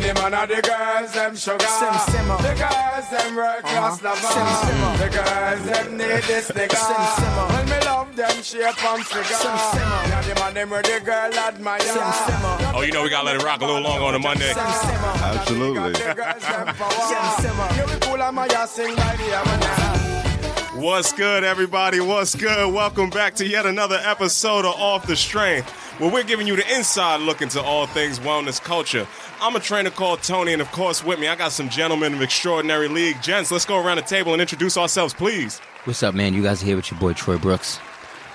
the man of the girls, them sugar. Sim simmer. Uh. The girls, them work class uh-huh. lover. Sim simmer. Uh. The girls, them need this nigga. Sim simmer. Uh. When me love them shape and figure. Sim simmer. Yeah, the man them where the girl admire. Sim simmer. Oh, you know we gotta let it rock a little longer on a Monday. Sim simmer. Absolutely. The girls, them power. Sim simmer. Yeah, we cool and my sing by the hour. What's good, everybody? What's good? Welcome back to yet another episode of Off the Strength, where we're giving you the inside look into all things wellness culture. I'm a trainer called Tony, and of course, with me, I got some gentlemen of extraordinary league. Gents, let's go around the table and introduce ourselves, please. What's up, man? You guys are here with your boy Troy Brooks.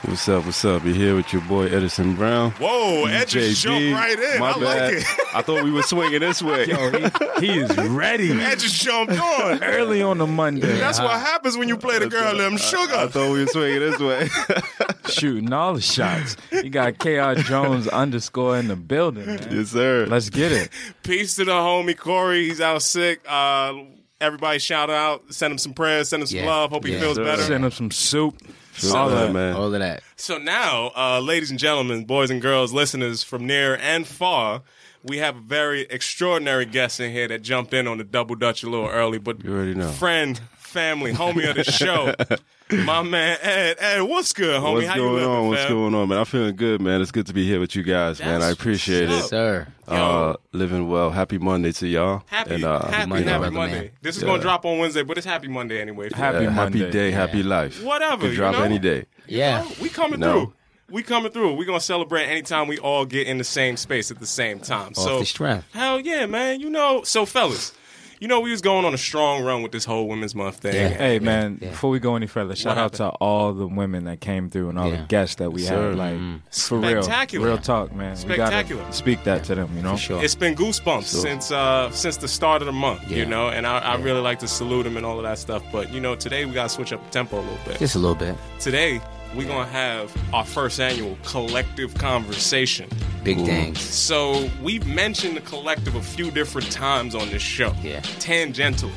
What's up? What's up? You're here with your boy Edison Brown. Whoa, Ed just jumped right in. My I bad. like it. I thought we were swinging this way. Yo, he, he is ready Ed just jumped on. early on the Monday. That's what happens when you play the girl them sugar. I sugar. thought we were swinging this way. shooting all the shots. You got KR Jones underscore in the building. Man. yes, sir. Let's get it. Peace to the homie Corey. He's out sick. Uh, everybody shout out, send him some prayers, send him some Yeah. love. Hope he Yeah. feels better. Send him some soup. Feel all that, that. man. All of that. So now, uh, ladies and gentlemen, boys and girls, listeners from near and far, we have a very extraordinary guest in here that jumped in on the double dutch a little early, but You already know. friend, family, homie of the show, my man Ed. Ed, what's good, homie? What's How you going living, on? What's fam? going on, man? I'm feeling good, man. It's good to be here with you guys, man. I appreciate it. Sir. Uh, living well. Happy Monday to y'all. Happy, and, uh, happy, Monday, happy Monday. man. This is Yeah. gonna drop on Wednesday, but it's happy Monday anyway. Happy uh, happy day, happy life. Whatever, Could you drop know? any day. Yeah. We coming No. through. We coming through. We gonna celebrate anytime we all get in the same space at the same time. Off so the strength. hell yeah, man. You know, so fellas, you know we was going on a strong run with this whole Women's Month thing. Yeah. Hey man, Yeah. before we go any further, shout out to all the women that came through and all Yeah. the guests that we Sir. had. Like for real, Spectacular. real talk, man. Spectacular. We gotta speak that to them. You know, sure. It's been goosebumps since uh, since the start of the month, you know, and I, I really like to salute them and all of that stuff. But you know, today we gotta switch up the tempo a little bit. Just a little bit. Today we're gonna have our first annual collective conversation. Big things. So we've mentioned the collective a few different times on this show, Yeah. tangentially,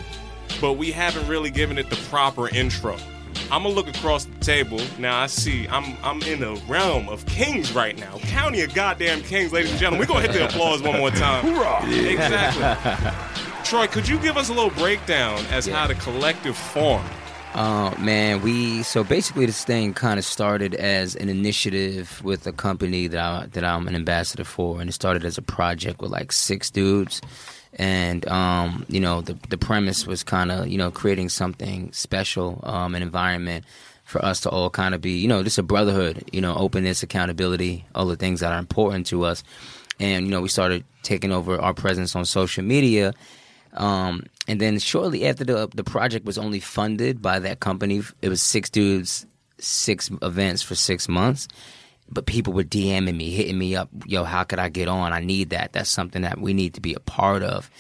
but we haven't really given it the proper intro. I'm gonna look across the table now. I see I'm I'm in the realm of kings right now, county of goddamn kings, ladies and gentlemen. We're gonna hit the applause one more time. Exactly. Troy, could you give us a little breakdown as Yeah. how the collective formed? Uh, man, we so basically this thing kind of started as an initiative with a company that I that I'm an ambassador for, and it started as a project with like six dudes, and um, you know the the premise was kind of you know creating something special, um, an environment for us to all kind of be you know just a brotherhood, you know, openness, accountability, all the things that are important to us, and you know we started taking over our presence on social media. Um, and then shortly after the the project was only funded by that company, it was six dudes, six events for six months. But people were DMing me, hitting me up, yo, how could I get on? I need that. That's something that we need to be a part of.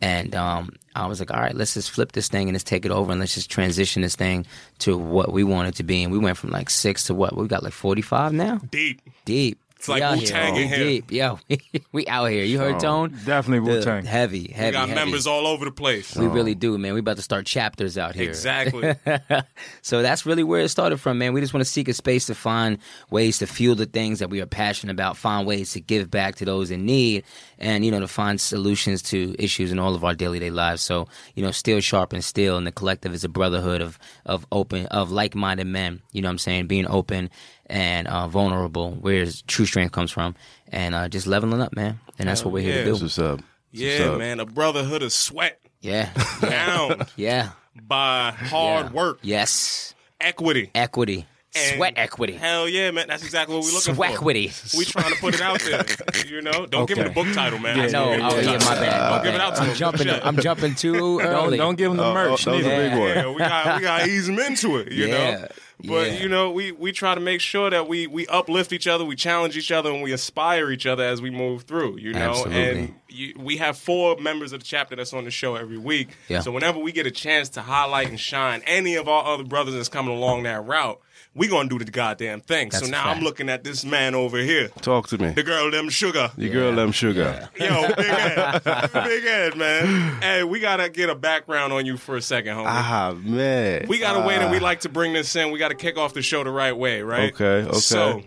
And um, I was like, all right, let's just flip this thing and let's take it over and let's just transition this thing to what we want it to be. And we went from like six to what? We got like 45 now? Deep. Deep. It's like We out Wu-Tang in here. Deep. Yo, we out here. You heard oh, Tone? definitely The Wu Tang. Heavy, heavy. We got heavy. members all over the place. We really do, man. We about to start chapters out here. Exactly. so that's really where it started from, man. We just want to seek a space to find ways to fuel the things that we are passionate about, find ways to give back to those in need, and you know to find solutions to issues in all of our daily day lives. So you know, steel sharpens steel, and the collective is a brotherhood of of open of like minded men. You know what I'm saying? Being open and uh, vulnerable, where true strength comes from, and uh, just leveling up, man. And that's what we're here yeah. to That's do. what's up. That's yeah, what's up. man. A brotherhood of sweat Yeah, down yeah, by hard Yeah. work, yes, equity. equity, And sweat equity. Hell yeah, man. That's exactly what we're looking for. Swequity. We trying to put it out there. You know, don't give him the book title, man. Yeah, I No, said, oh give him the yeah, title. my bad. Don't give it out to I'm him. jumping. Shit. I'm jumping too Don't, early. don't give him the Oh, merch. oh, that was a big one. Yeah, we got we got to ease him into it. You Yeah, know. But yeah. you know, we we try to make sure that we we uplift each other, we challenge each other, and we inspire each other as we move through. You know, Absolutely. and you, we have four members of the chapter that's on the show every week. Yeah. So whenever we get a chance to highlight and shine any of our other brothers that's coming along that route, we gonna do the goddamn thing. That's so now. I'm looking at this man over here, Talk to me. the girl them sugar. Your girl, them sugar. Yo, big head, big Ed, man. Hey, we gotta get a background on you for a second, homie. Ah, man. We got a way that we Ah. like to bring this in. We got to kick off the show the right way, right? Okay, okay. So,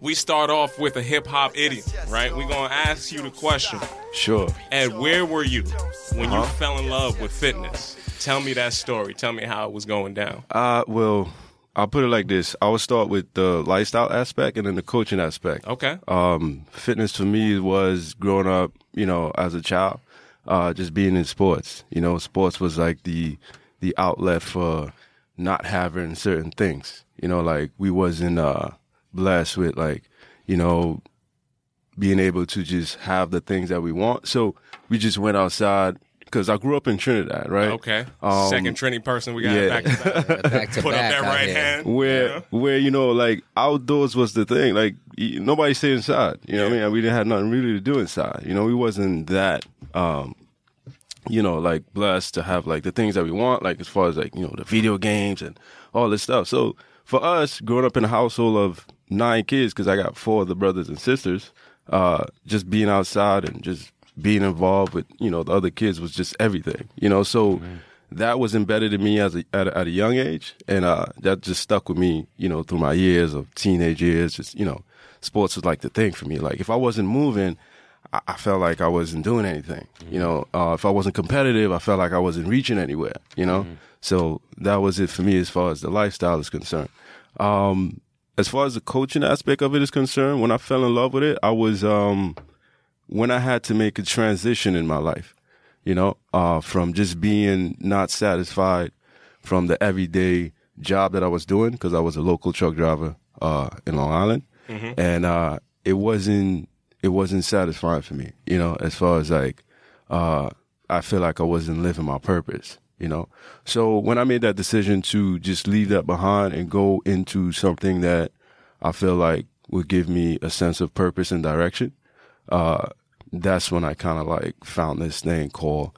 we start off with a hip hop idiom, right? We're gonna ask you the question. Sure. And where were you when you Uh-huh. fell in love with fitness? Tell me that story. Tell me how it was going down. Uh, well, I'll put it like this. I would start with the lifestyle aspect and then the coaching aspect. Okay. Um, fitness for me was growing up, you know, as a child, uh, just being in sports. You know, sports was like the the outlet for not having certain things. You know, like we wasn't uh blessed with like, you know, being able to just have the things that we want. So we just went outside because I grew up in Trinidad, right? Okay. Um, Second Trini person we got yeah. back to back. Back to Put up that right here. hand. where Yeah. where you know like outdoors was the thing like nobody stayed inside you know what i mean we didn't have nothing really to do inside you know we wasn't that um you know like blessed to have like the things that we want like as far as like you know the video games and all this stuff so for us growing up in a household of nine kids because i got four of the brothers and sisters uh just being outside and just being involved with you know the other kids was just everything you know so that was embedded in me as a, at, a, at a young age, and uh, that just stuck with me, you know, through my years of teenage years. Just you know, sports was like the thing for me. Like if I wasn't moving, I, I felt like I wasn't doing anything. You know, uh, if I wasn't competitive, I felt like I wasn't reaching anywhere. You know, so that was it for me as far as the lifestyle is concerned. Um, as far as the coaching aspect of it is concerned, when I fell in love with it, I was um, when I had to make a transition in my life you know, uh, from just being not satisfied from the everyday job that I was doing because I was a local truck driver uh, in Long Island, and uh, it wasn't it wasn't satisfying for me, you know, as far as like uh, I feel like I wasn't living my purpose, you know. So when I made that decision to just leave that behind and go into something that I feel like would give me a sense of purpose and direction, uh, that's when I kind of like found this thing called,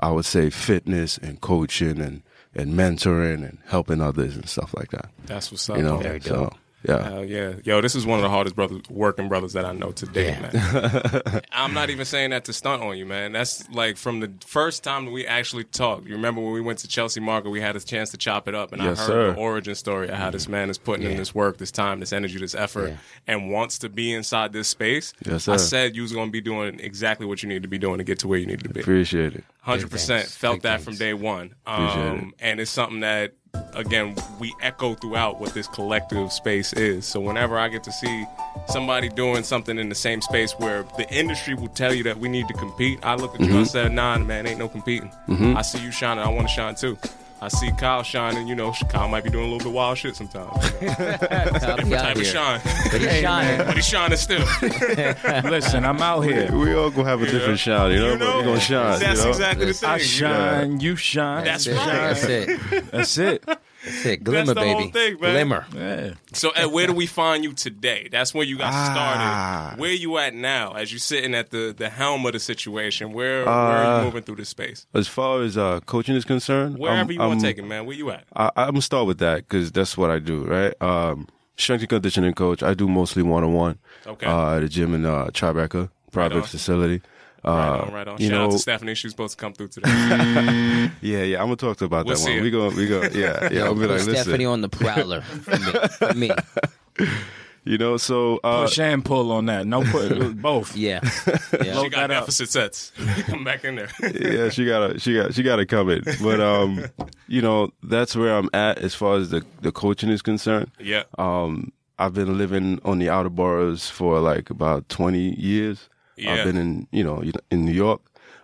I would say, fitness and coaching and and mentoring and helping others and stuff like that. That's what's up. You know, man. so yeah, Hell yeah. Yo, this is one of the hardest brothers, working brothers that I know today, Yeah. man. I'm not even saying that to stunt on you, man. That's like from the first time that we actually talked. You remember when we went to Chelsea Market, we had a chance to chop it up, and Yes, I heard sir. the origin story of how this man is putting in this work, this time, this energy, this effort, Yeah. and wants to be inside this space. Yes, sir. I said you was going to be doing exactly what you need to be doing to get to where you need to be. appreciate it. Hundred percent things. felt Big that from day one, um, and it's something that again we echo throughout what this collective space is. So whenever I get to see somebody doing something in the same space where the industry will tell you that we need to compete, I look at you and mm-hmm. said, "Nah, man, ain't no competing. Mm-hmm. I see you shining. I want to shine too." I see Kyle shining. You know, Kyle might be doing a little bit wild shit sometimes. I'll Different out type of here. shine, But he's shining. but he's shining still. Listen, I'm out here. We all gonna have a different shine, you know. You but know, we gonna shine. That's you know? exactly the thing. I shine, you shine. That's you right. That's it. That's it. That's it. Glimmer, the whole baby. thing, man. Glimmer. Yeah. So, Ed, where do we find you today? That's where you got Ah. started. Where you at now? As you sitting at the, the helm of the situation, where where are Uh, you moving through the space? As far as uh, coaching is concerned, Wherever I'm- you want I'm- to take it, man. Where you at? I, I'm gonna start with that because that's what I do, right? Um, strength and conditioning coach. I do mostly one on one. Okay. Uh, at a gym in uh, Tribeca, private on. facility. Uh, right on, right on. You Shout out know, to Stephanie. She's supposed to come through today. yeah, yeah. I'm gonna talk to her about We'll that one. her. We go, we go. Yeah, yeah. I'll be like, Put Stephanie on the prowler for me. For me. you know. So, uh, Push and pull on that. No put both. Yeah. yeah. Load she got that deficit sets. come back in there. yeah, she gotta, she got, she gotta come in. But um, you know, that's where I'm at as far as the the coaching is concerned. yeah. Um, I've been living on the outer boroughs for like about 20 years. Yeah. I've been in, you know, in New York.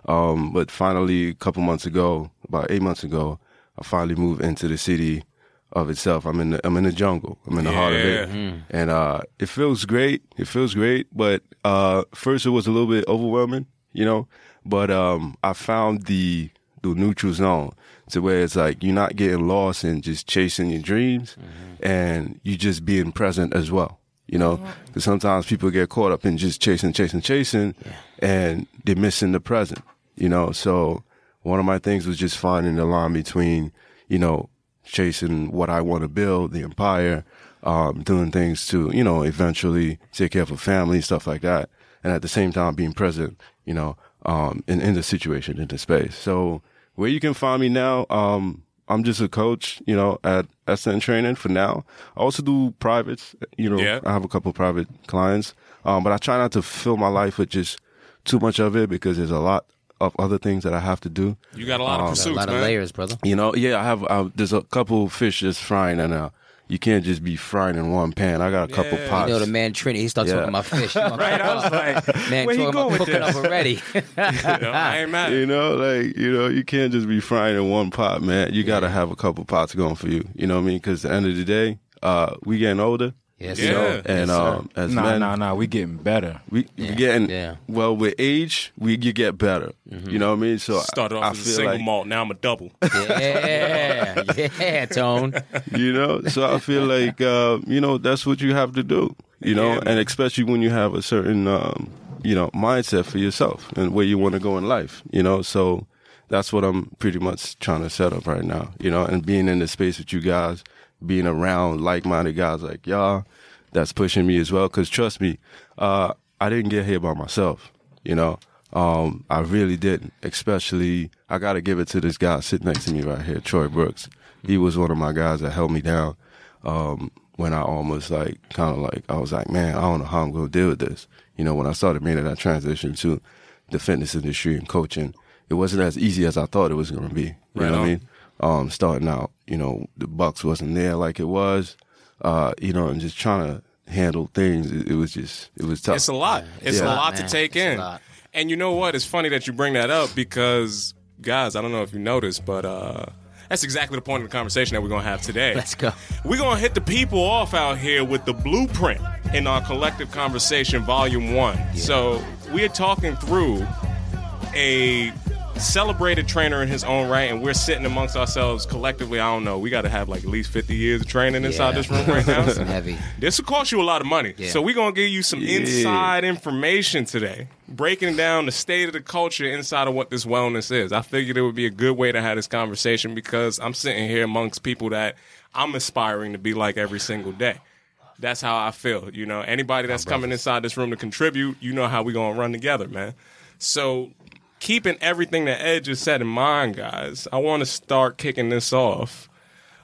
Um, but finally, a couple months ago, about eight months ago, I finally moved into the city of itself. I'm in the, I'm in the jungle. I'm in the heart of it. Yeah. And, uh, it feels great. It feels great. But, uh, first it was a little bit overwhelming, you know, but, um, I found the, the neutral zone to where it's like you're not getting lost and just chasing your dreams and you just being present as well. You know, because sometimes people get caught up in just chasing, chasing, chasing, and they're missing the present. You know, so one of my things was just finding the line between, you know, chasing what I want to build, the empire, um, doing things to, you know, eventually take care of a family, stuff like that, and at the same time being present, you know, um, in, in the situation, in the space. So where you can find me now, um, I'm just a coach, you know, at SN Training for now. I also do privates. You know, Yeah. I have a couple private clients, um, but I try not to fill my life with just too much of it because there's a lot of other things that I have to do. You got a lot of Got a pursuits, lot of man. layers, brother. You know, yeah, I have. Uh, there's a couple fish just frying, and uh, you can't just be frying in one pan. I got a couple Yeah. pots. You know the man Trinity. He starts Yeah. talking about fish. You gonna Right, I was up. like, man where talking about with cooking this? up already. You know, I ain't mad. You know, like you know, you can't just be frying in one pot, man. You got to have a couple pots going for you. You know what I mean? Because at the end of the day, uh, we getting older. Yes, Yeah. Sir. and Yes, sir. um, as Nah, men, nah, nah. We getting better. we we Yeah, getting yeah. well with age. We you get better. You know what I mean? So Started I, off I as a single like, malt. Now I'm a double. yeah, yeah, Tone. you know so i feel like uh you know that's what you have to do you know Yeah, man. and especially when you have a certain um you know mindset for yourself and where you want to go in life you know so that's what i'm pretty much trying to set up right now you know and being in the space with you guys being around like-minded guys like y'all that's pushing me as well because trust me uh i didn't get here by myself you know um, I really didn't. Especially, I got to give it to this guy sitting next to me right here, Troy Brooks. He was one of my guys that held me down um, when I almost like kind of like I was like, man, I don't know how I'm going to deal with this. You know, when I started making that transition to the fitness industry and coaching, it wasn't as easy as I thought it was going to be. You Right know what. I mean? Um, starting out, you know, the Bucks wasn't there like it was. Uh, you know, and just trying to handle things, it, it was just it was tough. It's a lot. It's Yeah. a lot to take it's in. And you know what? It's funny that you bring that up because, guys, I don't know if you noticed, but uh, that's exactly the point of the conversation that we're going to have today. Let's go. We're going to hit the people off out here with the blueprint in our collective conversation, volume one. So we're talking through a celebrated trainer in his own right, and we're sitting amongst ourselves collectively. I don't know. We got to have like at least 50 years of training inside Yeah. this room right now. Some heavy. This will cost you a lot of money. Yeah. So we're gonna give you some Yeah. inside information today, breaking down the state of the culture inside of what this wellness is. I figured it would be a good way to have this conversation because I'm sitting here amongst people that I'm aspiring to be like every single day. That's how I feel. You know, anybody that's coming inside this room to contribute, you know how we gonna run together, man. So keeping everything that Ed just said in mind, guys, I want to start kicking this off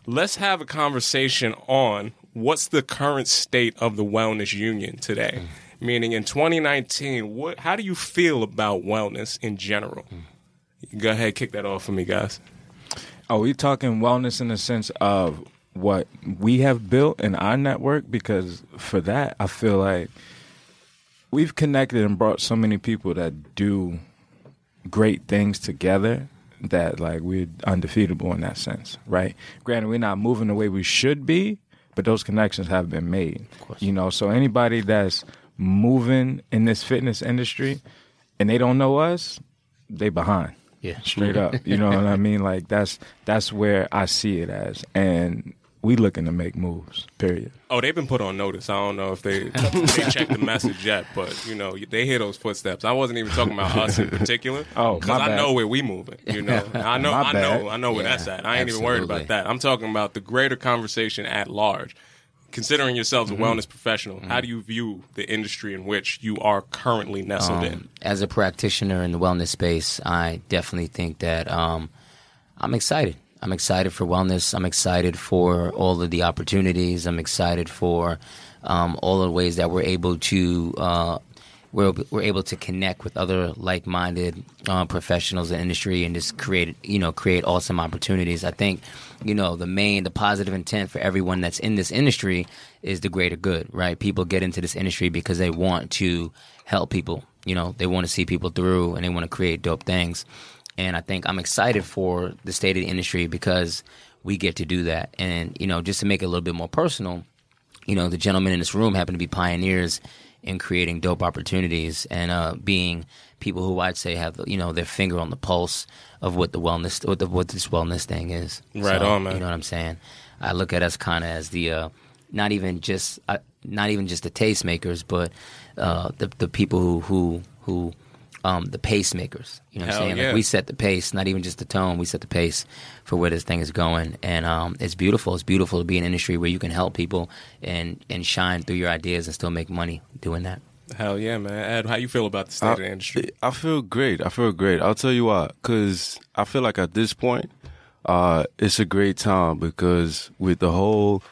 let's have a conversation on what's the current state of the wellness union today. Mm. Meaning in 2019, what how do you feel about wellness in general? Mm. Go ahead, kick that off for me, guys. Are we talking wellness in the sense of what we have built in our network? Because for that, I feel like we've connected and brought so many people that do great things together that like we're undefeatable in that sense, right? Granted, we're not moving the way we should be, but those connections have been made. You know, so anybody that's moving in this fitness industry and they don't know us, they behind Yeah. straight up. You know what I mean? Like that's that's where I see it as, and we looking to make moves. Period. Oh, they've been put on notice. I don't know if they they checked the message yet, but you know they hear those footsteps. I wasn't even talking about us in particular. Oh, because I know where we moving. You know, I know, I know, I know where Yeah, that's at. I ain't even worried about that. I'm talking about the greater conversation at large. Considering yourselves Mm-hmm. a wellness professional, how do you view the industry in which you are currently nestled in? Um, as a practitioner in the wellness space, I definitely think that um, I'm excited. I'm excited for wellness. I'm excited for all of the opportunities. I'm excited for um, all the ways that we're able to uh, we're, we're able to connect with other like-minded uh, professionals in industry and just create you know create awesome opportunities. I think you know the main the positive intent for everyone that's in this industry is the greater good, right? People get into this industry because they want to help people. You know, they want to see people through and they want to create dope things. And I think I'm excited for the state of the industry because we get to do that. And you know, just to make it a little bit more personal, you know, the gentlemen in this room happen to be pioneers in creating dope opportunities and uh, being people who I'd say have you know their finger on the pulse of what the wellness what the what this wellness thing is. Right So, on, man. You know what I'm saying? I look at us kind of as the uh, not even just uh, not even just the tastemakers, but uh, the the people who who who um, the pacemakers. You know what Hell I'm saying? yeah. Like we set the pace, not even just the tone. We set the pace for where this thing is going, and um, it's beautiful. It's beautiful to be in an industry where you can help people and and shine through your ideas and still make money doing that. Hell yeah, man. Ed, how you feel about the state of the industry? I feel great. I feel great. I'll tell you why. Because I feel like at this point, uh, it's a great time because with the whole,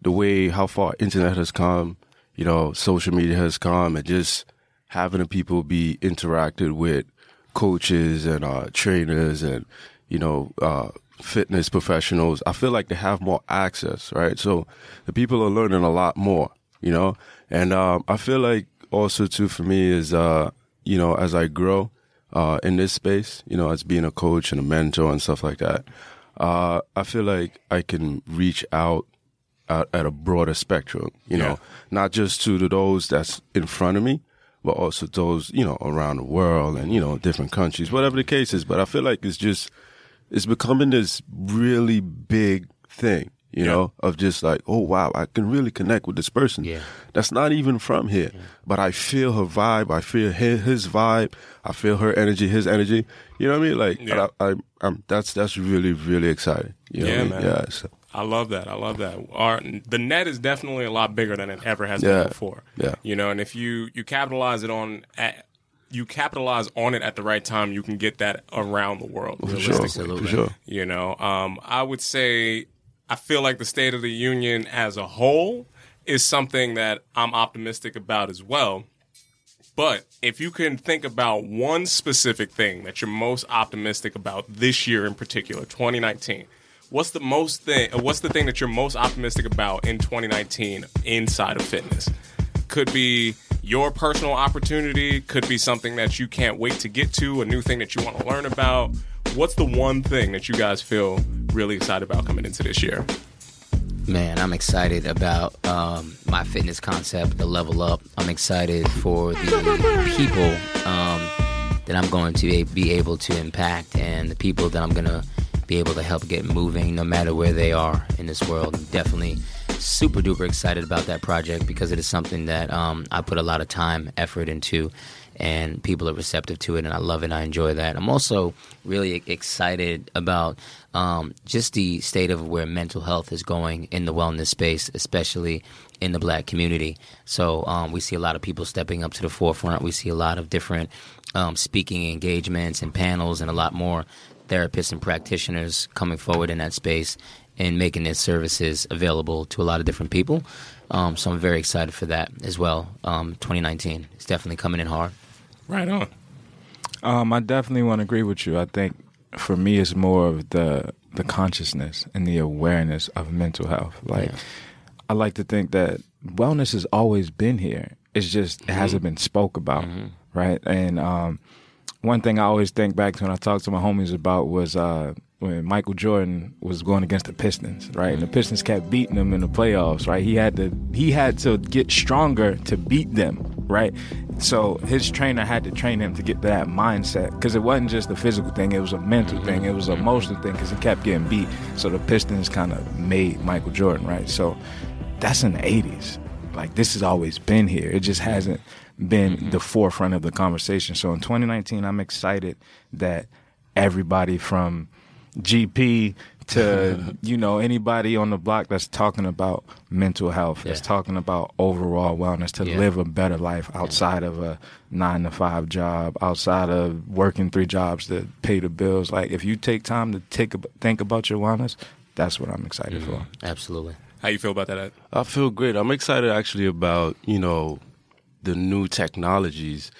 the way how far internet has come, you know, social media has come, and just having the people be interacted with coaches and uh, trainers and you know uh, fitness professionals. I feel like they have more access, right? So the people are learning a lot more, you know, and um, I feel like also too for me is uh, you know as I grow uh, in this space, you know, as being a coach and a mentor and stuff like that. Uh, I feel like I can reach out at, at a broader spectrum, you know, not just to the, those that's in front of me, but also those, you know, around the world and, you know, different countries, whatever the case is. But I feel like it's just, it's becoming this really big thing, you know, of just like, oh, wow, I can really connect with this person. Yeah. That's not even from here, but I feel her vibe. I feel his, his vibe. I feel her energy, his energy. You know what I mean? Like, Yeah. I, I, I'm, that's, that's really, really exciting. You know Yeah, what I mean? man. Yeah. So, I love that. I love that. Our, the net is definitely a lot bigger than it ever has Yeah. been before. Yeah. You know, and if you you capitalize it on at, you capitalize on it at the right time, you can get that around the world. for sure. For sure. You know, um, I would say I feel like the State of the Union as a whole is something that I'm optimistic about as well. But if you can think about one specific thing that you're most optimistic about this year in particular, 2019, what's the most thing? uh, What's the thing that you're most optimistic about in 2019 inside of fitness? Could be your personal opportunity. Could be something that you can't wait to get to. A new thing that you want to learn about. What's the one thing that you guys feel really excited about coming into this year? Man, I'm excited about um, my fitness concept, the level up. I'm excited for the people um, that I'm going to be able to impact and the people that I'm going to be able to help get moving no matter where they are in this world. Definitely super duper excited about that project because it is something that um, I put a lot of time, effort into, and people are receptive to it, and I love it. I enjoy that. I'm also really excited about um, just the state of where mental health is going in the wellness space, especially in the black community. So um, we see a lot of people stepping up to the forefront. We see a lot of different um, speaking engagements and panels, and a lot more therapists and practitioners coming forward in that space and making their services available to a lot of different people. Um, so I'm very excited for that as well. Um, 2019 is definitely coming in hard. Right on. Um, I definitely want to agree with you. I think for me, it's more of the the consciousness and the awareness of mental health. Like, Yeah. I like to think that wellness has always been here. It's just it hasn't been spoke about, right? And um, one thing I always think back to when I talk to my homies about was uh, when Michael Jordan was going against the Pistons, right? And the Pistons kept beating him in the playoffs, right? He had to he had to get stronger to beat them, right? So his trainer had to train him to get that mindset because it wasn't just a physical thing; it was a mental thing, it was an emotional thing because he kept getting beat. So the Pistons kind of made Michael Jordan, right? So that's in the '80s. Like this has always been here. It just hasn't been mm-hmm. the forefront of the conversation. So in 2019, I'm excited that everybody from GP to you know anybody on the block that's talking about mental health, that's talking about overall wellness, to Yeah. live a better life outside of a nine to five job, outside of working three jobs to pay the bills. Like if you take time to take think about your wellness, that's what I'm excited for. Mm-hmm. Absolutely. How you feel about that? Ed? I feel great. I'm excited actually about, you know, the new technologies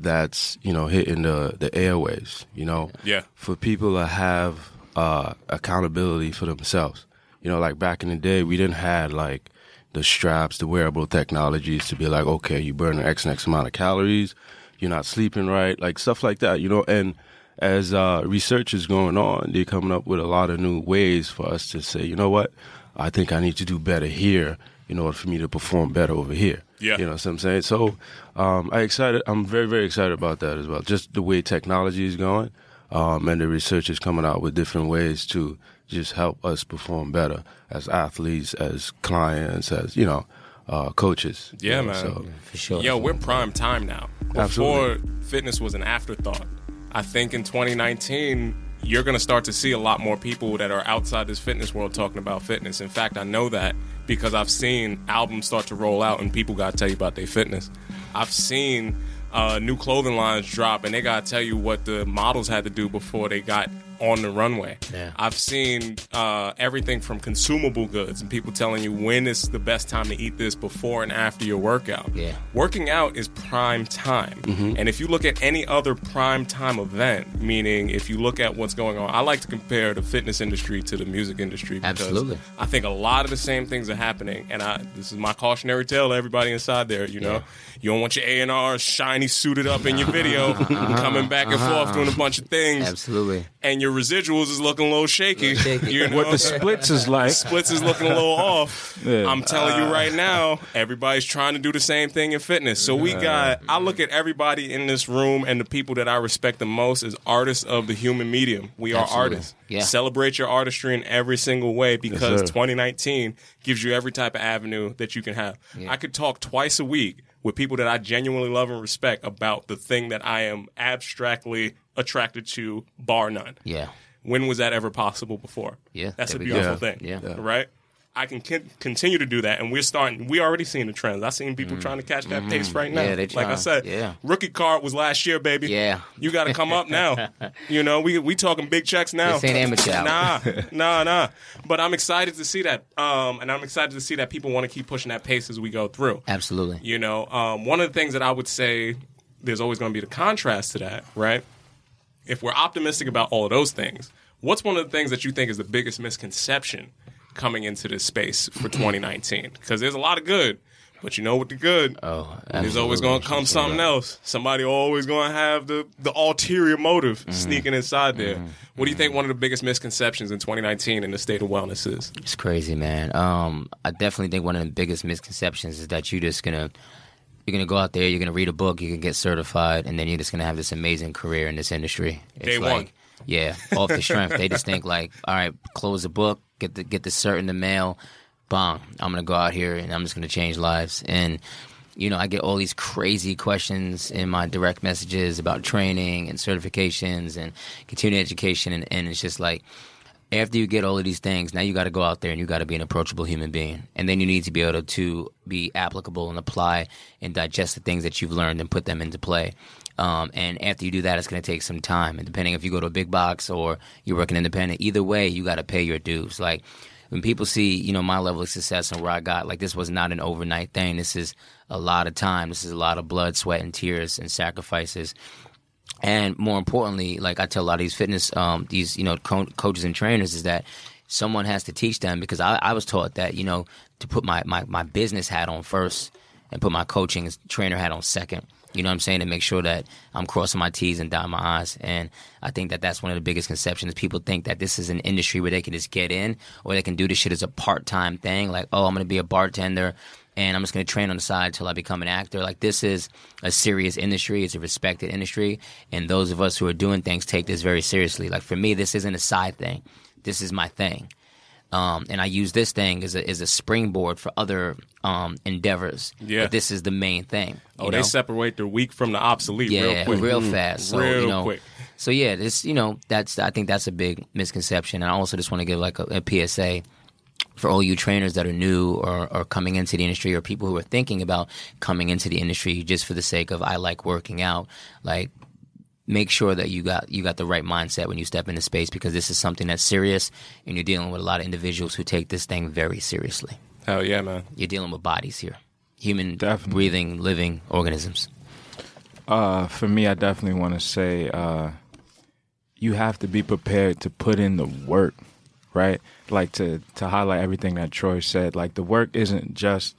that's, you know, hitting the, the airwaves, you know. Yeah. For people to have uh, accountability for themselves. You know, like back in the day, we didn't have like the straps, the wearable technologies to be like, okay, you burn X X amount of calories, you're not sleeping right, like stuff like that, you know. And as uh, research is going on, they're coming up with a lot of new ways for us to say, you know what, I think I need to do better here in order for me to perform better over here. Yeah. You know what I'm saying? So um, I excited. I'm very, very excited about that as well. Just the way technology is going, um, and the research is coming out with different ways to just help us perform better as athletes, as clients, as you know, uh, coaches. you Yeah, know, man. So For sure. Yo, we're prime time now. Before Absolutely. fitness was an afterthought. I think in 2019, you're going to start to see a lot more people that are outside this fitness world talking about fitness. In fact, I know that because I've seen albums start to roll out and people got to tell you about their fitness. I've seen uh, new clothing lines drop and they got to tell you what the models had to do before they got on the runway. Yeah. I've seen uh, everything from consumable goods and people telling you when is the best time to eat this before and after your workout. Yeah. Working out is prime time. Mm-hmm. And if you look at any other prime time event, meaning if you look at what's going on, I like to compare the fitness industry to the music industry because Absolutely. I think a lot of the same things are happening. And I this is my cautionary tale to everybody inside there, you know. Yeah. You don't want your A and R shiny suited up in your video uh-huh. coming back and uh-huh. forth doing a bunch of things Absolutely. And your residuals is looking a little shaky. shaky. You know? What the splits is like. splits is looking a little off. Yeah. I'm telling you uh. right now, everybody's trying to do the same thing in fitness. So we got I look at everybody in this room and the people that I respect the most as artists of the human medium. We are Absolutely. artists. Yeah. Celebrate your artistry in every single way because sir. 2019 gives you every type of avenue that you can have. I could talk twice a week with people that I genuinely love and respect about the thing that I am abstractly attracted to, bar none. Yeah. When was that ever possible before? Yeah, that's a there we go. beautiful thing. Yeah. Yeah. right. I can con- continue to do that, and we're starting. We already seeing the trends. I seen people trying to catch that pace right now. Mm. Yeah, they like I said, Yeah. rookie card was last year, baby. Yeah. you got to come up now. you know, we we talking big checks now. This ain't amateur. Nah, nah, nah. But I'm excited to see that, um, and I'm excited to see that people want to keep pushing that pace as we go through. Absolutely. You know, um, one of the things that I would say there's always going to be the contrast to that, right? If we're optimistic about all of those things, what's one of the things that you think is the biggest misconception coming into this space for 2019? Because there's a lot of good, but you know what the good? Oh, There's always going to come something else. Somebody always going to have the, the ulterior motive Mm-hmm. sneaking inside there. What do you think one of the biggest misconceptions in 2019 in the state of wellness is? It's crazy, man. Um, I definitely think one of the biggest misconceptions is that you're just gonna you're gonna go out there, you're gonna read a book, you can get certified, and then you're just gonna have this amazing career in this industry. It's Day like, one. Yeah, off the strength. they just think like, all right, close the book, get the get the cert in the mail, bang, I'm gonna go out here and I'm just gonna change lives. And you know, I get all these crazy questions in my direct messages about training and certifications and continuing education, and, and it's just like after you get all of these things, now you got to go out there and you got to be an approachable human being. And then you need to be able to be applicable and apply and digest the things that you've learned and put them into play. Um, and after you do that, it's going to take some time. And depending if you go to a big box or you're working independent, either way, you got to pay your dues. Like when people see, you know, my level of success and where I got, like this was not an overnight thing. This is a lot of time. This is a lot of blood, sweat, and tears and sacrifices. And more importantly, like I tell a lot of these fitness, um, these you know co- coaches and trainers, is that someone has to teach them because I, I was taught that you know to put my, my my business hat on first and put my coaching trainer hat on second. You know what I'm saying to make sure that I'm crossing my T's and dotting my I's. And I think that that's one of the biggest conceptions. People think that this is an industry where they can just get in or they can do this shit as a part time thing. Like, oh, I'm going to be a bartender and I'm just going to train on the side till I become an actor. Like this is a serious industry. It's a respected industry, and those of us who are doing things take this very seriously. Like for me, this isn't a side thing. This is my thing, um, and I use this thing as a as a springboard for other um, endeavors. Yeah. but this is the main thing. Oh, you they separate the weak from the obsolete yeah, real quick. fast. So Real you know, quick. so yeah, this you know that's I think that's a big misconception, and I also just want to give like a, a PSA for all you trainers that are new or, or coming into the industry or people who are thinking about coming into the industry just for the sake of I like working out, like make sure that you got you got the right mindset when you step into space because this is something that's serious and you're dealing with a lot of individuals who take this thing very seriously. Hell yeah, man. You're dealing with bodies here. Human Definitely. breathing, living organisms. Uh, for me, I definitely want to say uh, you have to be prepared to put in the work, right? Like to to highlight everything that Troy said. Like the work isn't just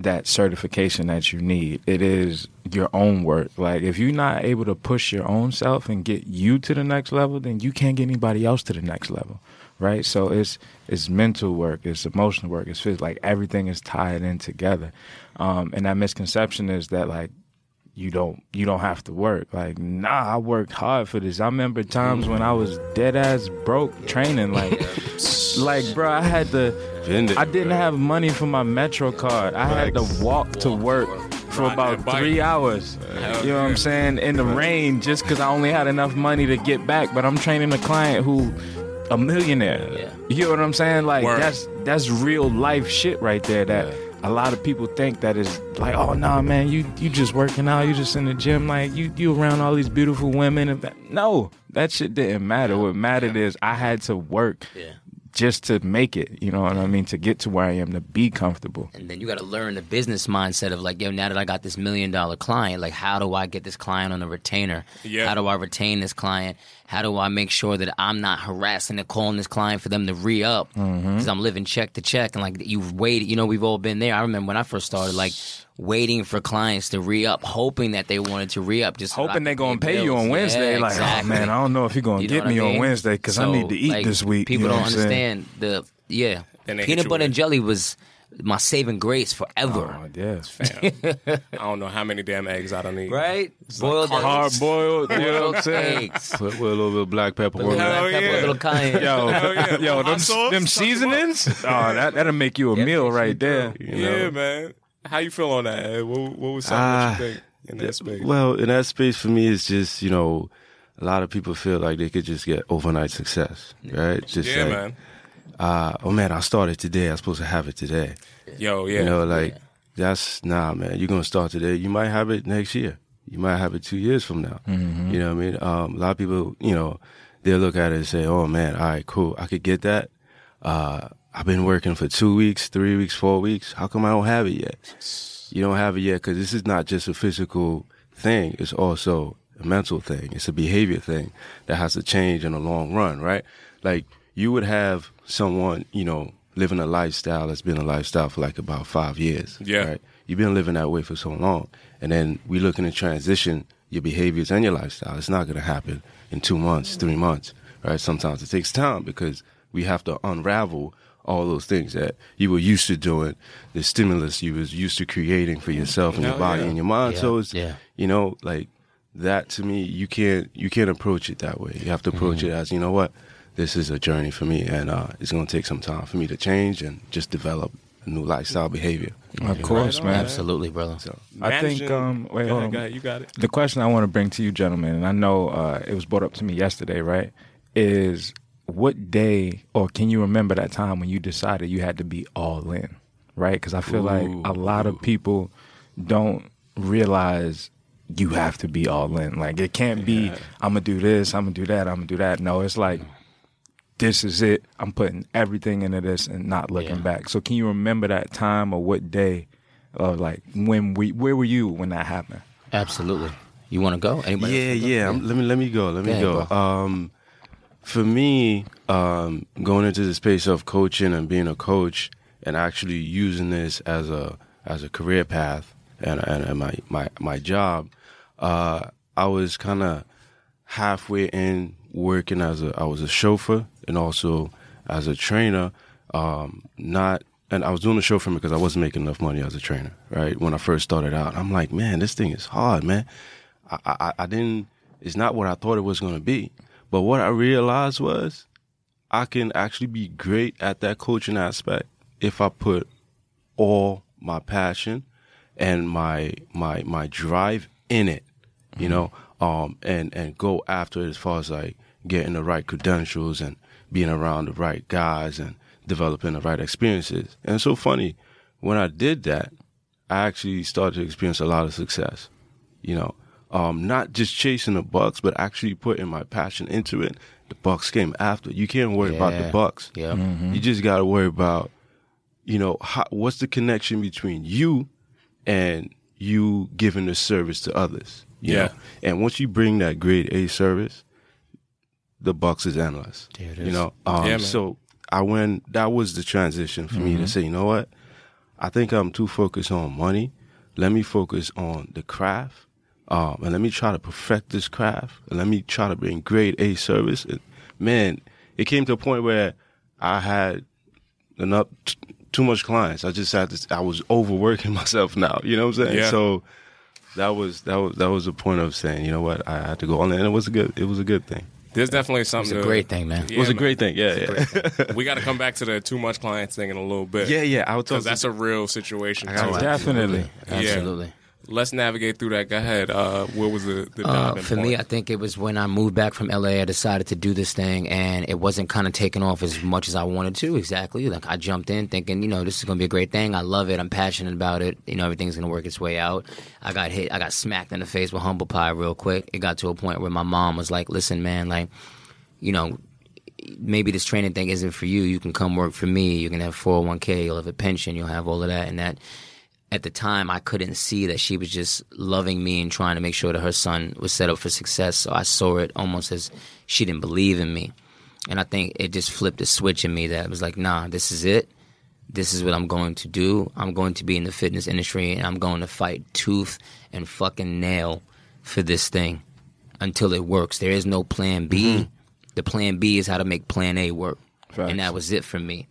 that certification that you need. It is your own work. Like if you're not able to push your own self and get you to the next level, then you can't get anybody else to the next level, right? So it's it's mental work, it's emotional work, it's physical. Like everything is tied in together. Um, and that misconception is that like you don't you don't have to work. Like, nah, I worked hard for this. I remember times when I was dead ass broke training. Like, like, bro, I had to. Been I didn't bro. have money for my Metro card. I had to walk to work for about three hours. You know what I'm saying? In the rain, just because I only had enough money to get back. But I'm training a client who a millionaire. Yeah. You know what I'm saying? Like Word. that's that's real life shit right there. That a lot of people think that is like, oh nah, man, you you just working out, you just in the gym, like you you around all these beautiful women. And that, no, that shit didn't matter. What mattered is I had to work Yeah. Just to make it. You know what I mean? To get to where I am, to be comfortable. And then you got to learn the business mindset of like, yo, now that I got this million dollar client, like, how do I get this client on a retainer? Yeah. How do I retain this client? How do I make sure that I'm not harassing and calling this client for them to re up? Mm-hmm. Because I'm living check to check. And like, you've waited, you know, we've all been there. I remember when I first started, like, waiting for clients to re up, hoping that they wanted to re up. Just so Hoping they're gonna pay pay you on Wednesday, Yeah, like, exactly. oh man, I don't know if you're gonna You get what I me on? Wednesday because I need to eat like, this week. People you know don't what saying? understand the yeah. Then they hit Peanut butter and jelly was my saving grace forever. Oh, yeah. I don't know how many damn eggs I don't need. Right? Boiled eggs. Hard boiled, you know what I'm saying? eggs. Put, with a little bit of black pepper. Little black pepper, yeah. little cayenne. Yo, yeah. yo, them, sauce, them touch 'em up. seasonings? Oh, that that'll make you a Yeah, meal right there. do. you Yeah, man. How you feel on that? Ed? What, what was something Ah, that you think in that space? Well, in that space for me, it's just you know, a lot of people feel like they could just get overnight success, right? Just yeah, like, man. Uh, oh man, I started today. I'm supposed to have it today. Yo, yeah. You know, like that's nah, man. You're gonna start today. You might have it next year. You might have it two years from now. You know what I mean? Um, a lot of people, you know, they'll look at it and say, "Oh man, all right, cool. I could get that." Uh, I've been working for two weeks, three weeks, four weeks. How come I don't have it yet? You don't have it yet because this is not just a physical thing. It's also a mental thing. It's a behavior thing that has to change in the long run, right? Like you would have someone, you know, living a lifestyle that's been a lifestyle for like about five years. Yeah. Right? You've been living that way for so long. And then we looking to transition your behaviors and your lifestyle. It's not gonna happen in two months, three months. Right? Sometimes it takes time because we have to unravel all those things that you were used to doing, the stimulus you was used to creating for yourself and your body yeah. and your mind. Yeah, So it's yeah. you know, like that to me, you can't you can't approach it that way. You have to approach Mm-hmm. it as you know what, this is a journey for me, and uh, it's going to take some time for me to change and just develop a new lifestyle behavior. Of course, Right on, man. man. Absolutely, brother. So I think, um, wait, go hold ahead, on. go ahead, you got it. The question I want to bring to you, gentlemen, and I know uh, it was brought up to me yesterday, right? Is what day, or can you remember that time when you decided you had to be all in, right? Because I feel like a lot of people don't realize you have to be all in. Like it can't be, I'm gonna do this, I'm gonna do that, I'm gonna do that. No, it's like this is it. I'm putting everything into this and not looking Yeah. back. So can you remember that time or what day, of like when we, where were you when that happened? Absolutely. You want to go? Anybody? yeah, go? yeah. I'm- Let me let me go. Let me Go go. Um, for me, um, going into the space of coaching and being a coach and actually using this as a as a career path and and, and my my my job, uh, I was kind of halfway in working as a I was a chauffeur and also as a trainer. Um, not and I was doing the chauffeur because I wasn't making enough money as a trainer. Right when I first started out, I'm like, man, this thing is hard, man. I, I, I didn't. It's not what I thought it was going to be. But what I realized was, I can actually be great at that coaching aspect if I put all my passion and my my my drive in it. You know, um, and and go after it as far as like getting the right credentials and being around the right guys and developing the right experiences. And it's so funny when I did that, I actually started to experience a lot of success you know, um, not just chasing the bucks, but actually putting my passion into it. The bucks came after. You can't worry about the Yeah. bucks. Yeah. You just got to worry about, you know, how, what's the connection between you and you giving the service to others. You Yeah. Know? And once you bring that grade A service, the bucks is endless. There it You know, um, Yeah, so I went. That was the transition for me to say, you know what? I think I'm too focused on money. Let me focus on the craft, um, and let me try to perfect this craft, and let me try to bring grade A service. And man, it came to a point where I had enough, t- too much clients. I just had to. I was overworking myself now. You know what I'm saying? Yeah. So that was that was that was the point of saying, you know what, I had to go on, and it was a good. It was a good thing. There's definitely something. It's a to- great thing, man. Yeah, it was a man. great thing. Yeah, yeah. We got to come back to the too much clients thing in a little bit. yeah, yeah. I would talk. because that's a real situation. Too. it. Definitely. Yeah. Absolutely. Let's navigate through that. Go ahead. Uh, what was the, the Uh, for point? me, I think it was when I moved back from LA. I decided to do this thing, and it wasn't kind of taking off as much as I wanted to. Exactly, like I jumped in thinking, you know, this is going to be a great thing. I love it. I'm passionate about it. You know, everything's going to work its way out. I got hit. I got smacked in the face with humble pie real quick. It got to a point where my mom was like, "Listen, man, like, you know." Maybe this training thing isn't for you. You can come work for me. You can have 401k. You'll have a pension. You'll have all of that. And that at the time I couldn't see that she was just loving me and trying to make sure that her son was set up for success. So I saw it almost as she didn't believe in me. And I think it just flipped a switch in me that was like, nah, this is it. This is what I'm going to do. I'm going to be in the fitness industry and I'm going to fight tooth and fucking nail for this thing until it works. There is no plan B. Mm-hmm. The plan B is how to make plan A work. Facts. And that was it for me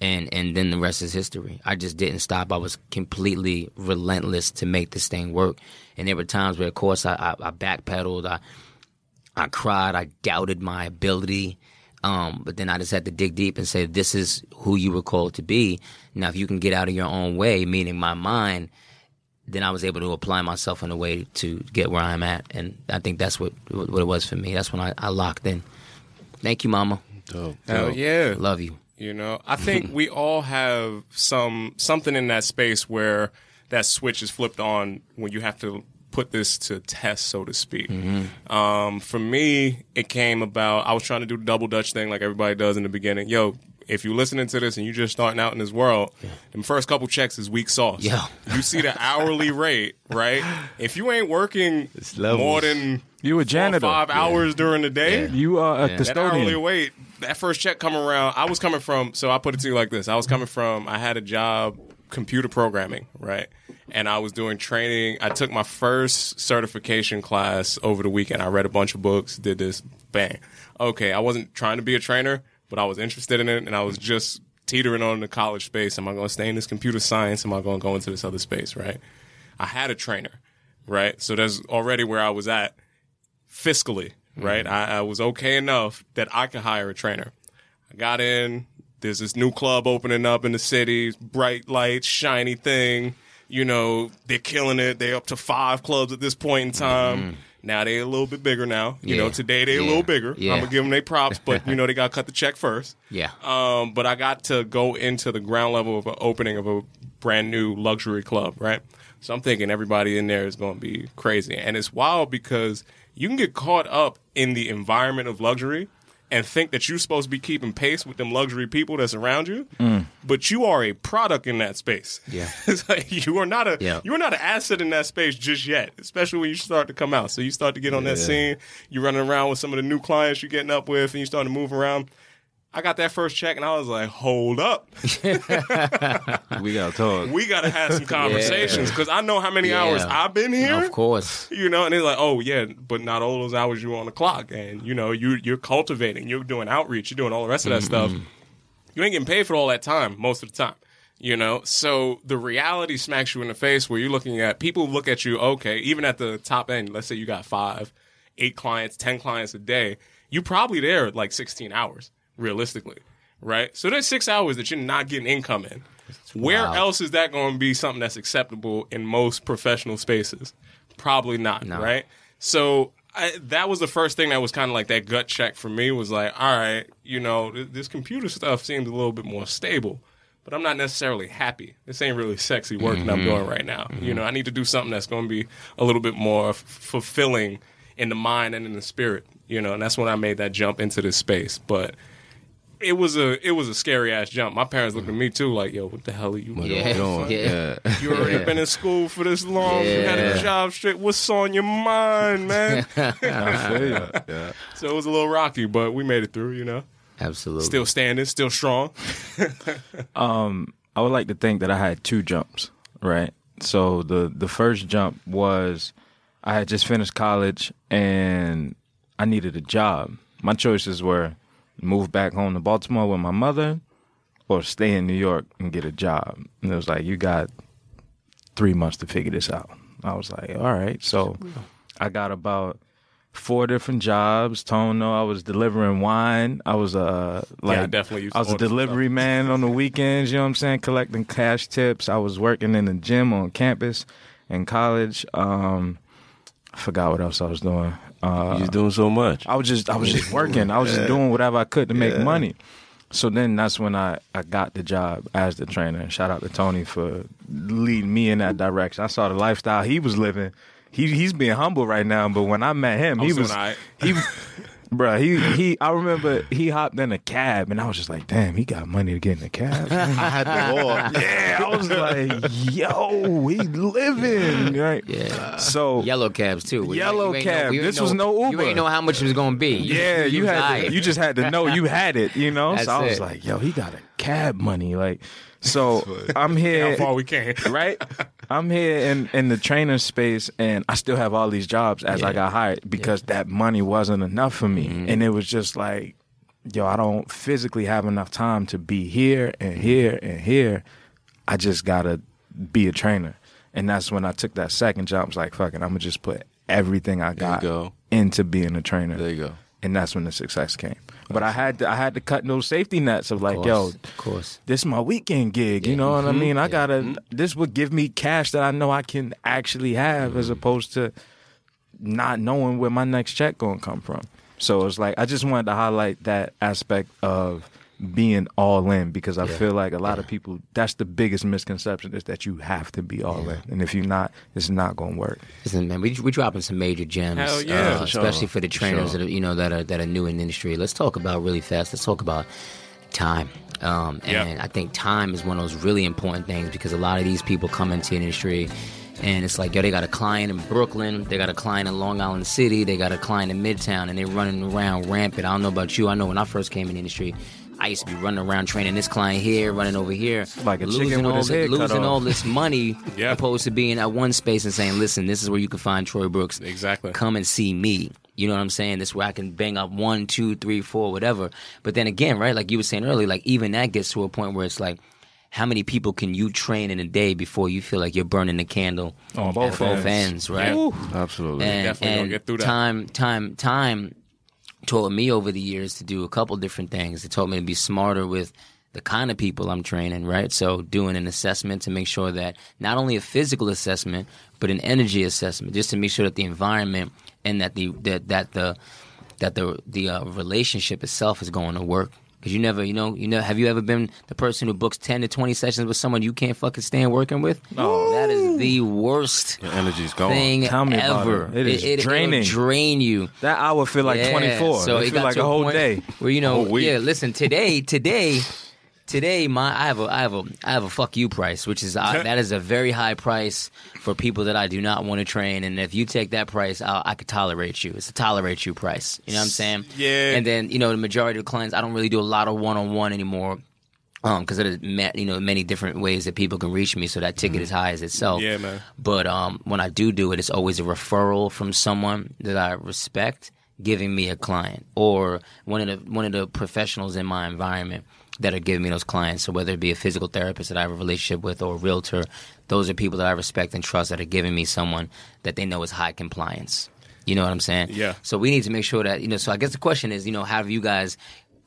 and and then the rest is history. I just didn't stop. I was completely relentless to make this thing work. And there were times where, of course, I, I, I backpedaled. I I cried. I doubted my ability. Um, but then I just had to dig deep and say, "This is who you were called to be." Now, if you can get out of your own way, meaning my mind, then I was able to apply myself in a way to get where I'm at. And I think that's what what it was for me. That's when I, I locked in. Thank you, Mama. Dope. Hell yeah. Love you. You know, I think we all have some something in that space where that switch is flipped on when you have to put this to test, so to speak. Um, for me, it came about I was trying to do the double dutch thing like everybody does in the beginning. Yo, if you're listening to this and you're just starting out in this world, the first couple checks is weak sauce. Yeah. You see the hourly rate, right? If you ain't working more than You a four or janitor. five hours during the day, You are a Yeah. that hourly custodian. wait, that first check come around, I was coming from. So I put it to you like this: I was coming from. I had a job, computer programming, right, and I was doing training. I took my first certification class over the weekend. I read a bunch of books, did this, bang. Okay, I wasn't trying to be a trainer, but I was interested in it, and I was just teetering on the college space. Am I going to stay in this computer science? Am I going to go into this other space? Right. I had a trainer, right. So that's already where I was at fiscally, mm-hmm. right? I, I was okay enough that I could hire a trainer. I got in. There's this new club opening up in the city, bright lights, shiny thing. You know, they're killing it. They're up to five clubs at this point in time. Mm-hmm. Now they're a little bit bigger now. You know, today they're a little bigger. Yeah. I'm gonna give them their props, but you know they got to cut the check first. Yeah. Um, but I got to go into the ground level of an opening of a brand new luxury club, right? So I'm thinking everybody in there is going to be crazy. And it's wild because you can get caught up in the environment of luxury and think that you're supposed to be keeping pace with them luxury people that's around you, mm. but you are a product in that space. Yeah. it's like you are not a Yeah. you are not an asset in that space just yet, especially when you start to come out. So you start to get on that scene, you're running around with some of the new clients you're getting up with, and you start to move around. I got that first check, and I was like, "Hold up, We gotta talk. we got to have some conversations because I know how many Yeah. hours I've been here." Of course. You know, and they're like, "Oh yeah, but not all those hours you on the clock, and you know, you you're cultivating, you're doing outreach, you're doing all the rest of that stuff. Mm-hmm. You ain't getting paid for all that time most of the time." You know, so the reality smacks you in the face where you're looking at people look at you, okay, even at the top end, let's say you got five, eight clients, 10 clients a day, you probably there like 16 hours, realistically, right? So there's six hours that you're not getting income in. Where wild. else is that going to be something that's acceptable in most professional spaces? Probably not, No. right? So I, that was the first thing that was kind of like that gut check for me was like, all right, you know, th- this computer stuff seems a little bit more stable, but I'm not necessarily happy. This ain't really sexy work that I'm mm-hmm. doing right now. You mm-hmm. know, I need to do something that's going to be a little bit more f- fulfilling in the mind and in the spirit. You know, and that's when I made that jump into this space, but. It was a it was a scary ass jump. My parents looked at me too, like, "Yo, what the hell are you Yeah. doing? Yeah. You already been in school for this long. You had a job straight. What's on your mind, man? I feel ya. Yeah. so it was a little rocky, but we made it through. You know, Absolutely. still standing, still strong. um, I would like to think that I had two jumps, right? So the the first jump was I had just finished college and I needed a job. My choices were move back home to Baltimore with my mother or stay in New York and get a job. And it was like you got 3 months to figure this out. I was like, all right. So I got about four different jobs. Tone, no, I was delivering wine. I was uh like I definitely I was a delivery man on the weekends. You know what I'm saying? Collecting cash tips. I was working in the gym on campus, in college. Um, I forgot what else I was doing. Uh, You're doing so much. I was just I was just working. I was just doing whatever I could to make money. So then that's when I, I got the job as the trainer. Shout out to Tony for leading me in that direction. I saw the lifestyle he was living. He he's being humble right now, but when I met him, I he was was doing all right. he Bruh, he he. I remember he hopped in a cab, and I was just like, "Damn, he got money to get in a cab." I had to walk. yeah, I was like, "Yo, he living right." Yeah. So Yellow cabs too. We- Yellow you ain't cab. you ain't This was no Uber. You Uber. ain't know how much it was gonna be. Yeah, you was had aight. to, you just had to know you had it, you know. That's so I was it. like, "Yo, he got a cab money." Like, so I'm here. How far we can. right? I'm here in, in the trainer space and I still have all these jobs as I got hired because that money wasn't enough for me. Mm-hmm. And it was just like, yo, I don't physically have enough time to be here and here and here. I just gotta be a trainer. And that's when I took that second job. I was like, fuck it, I'm gonna just put everything I got go. into being a trainer. There you go. And that's when the success came. But I had to I had to cut those safety nets of like, Of yo, course, of course. this is my weekend gig. You know what I mm-hmm. mean? I gotta. Mm-hmm. This would give me cash that I know I can actually have, as mm-hmm. opposed to not knowing where my next check gonna come from. So it's like I just wanted to highlight that aspect of being all in because I Yeah. feel like a lot of people that's the biggest misconception is that you have to be all in, and if you're not, it's not gonna work. Listen, man, we we dropping some major gems, Hell yeah. uh, For especially sure. for the trainers sure. that are, you know that are that are new in the industry. Let's talk about really fast. Let's talk about time. Um, Yeah. and I think time is one of those really important things because a lot of these people come into the industry and it's like, yo, they got a client in Brooklyn, they got a client in Long Island City, they got a client in Midtown, and they're running around rampant. I don't know about you. I know when I first came in the industry, I used to be running around training this client here, running over here, Like a chicken losing with all his the- head cut losing off. all this money, Yeah. opposed to being at one space and saying, "Listen, this is where you can find Troy Brooks. Exactly. Come and see me." You know what I'm saying? This is where I can bang up one, two, three, four, whatever. But then again, right? Like you were saying earlier, like even that gets to a point where it's like, how many people can you train in a day before you feel like you're burning the candle oh, On both at both ends. ends, right? Yeah. Absolutely. and, definitely gonna and get through that. time, time, time taught me over the years to do a couple different things. It taught me to be smarter with the kind of people I'm training, right? So doing an assessment to make sure that not only a physical assessment, but an energy assessment, just to make sure that the environment and that the that that the that the the uh, relationship itself is going to work. Because you never, you know, you know, have you ever been the person who books ten to twenty sessions with someone you can't fucking stand working with? No, that is the worst Your energy's gone. thing Tell me about ever. it. It is it'll draining. drain you. That hour feel like Yeah, 24. So it it feel got like to a whole day. Where you know, yeah. Listen, today, today, today, my I have a I have a I have a fuck you price, which is uh, that is a very high price for people that I do not want to train. And if you take that price, I'll, I could tolerate you. It's a tolerate you price. You know what I'm saying? Yeah. And then you know the majority of clients, I don't really do a lot of one on one anymore. Um, because there's you know many different ways that people can reach me, so that ticket is high as itself. Yeah, man. But um, when I do do it, it's always a referral from someone that I respect giving me a client, or one of the one of the professionals in my environment that are giving me those clients. So whether it be a physical therapist that I have a relationship with, or a realtor, those are people that I respect and trust that are giving me someone that they know is high compliance. You know what I'm saying? Yeah. So we need to make sure that you know. So I guess the question is, you know, how have you guys?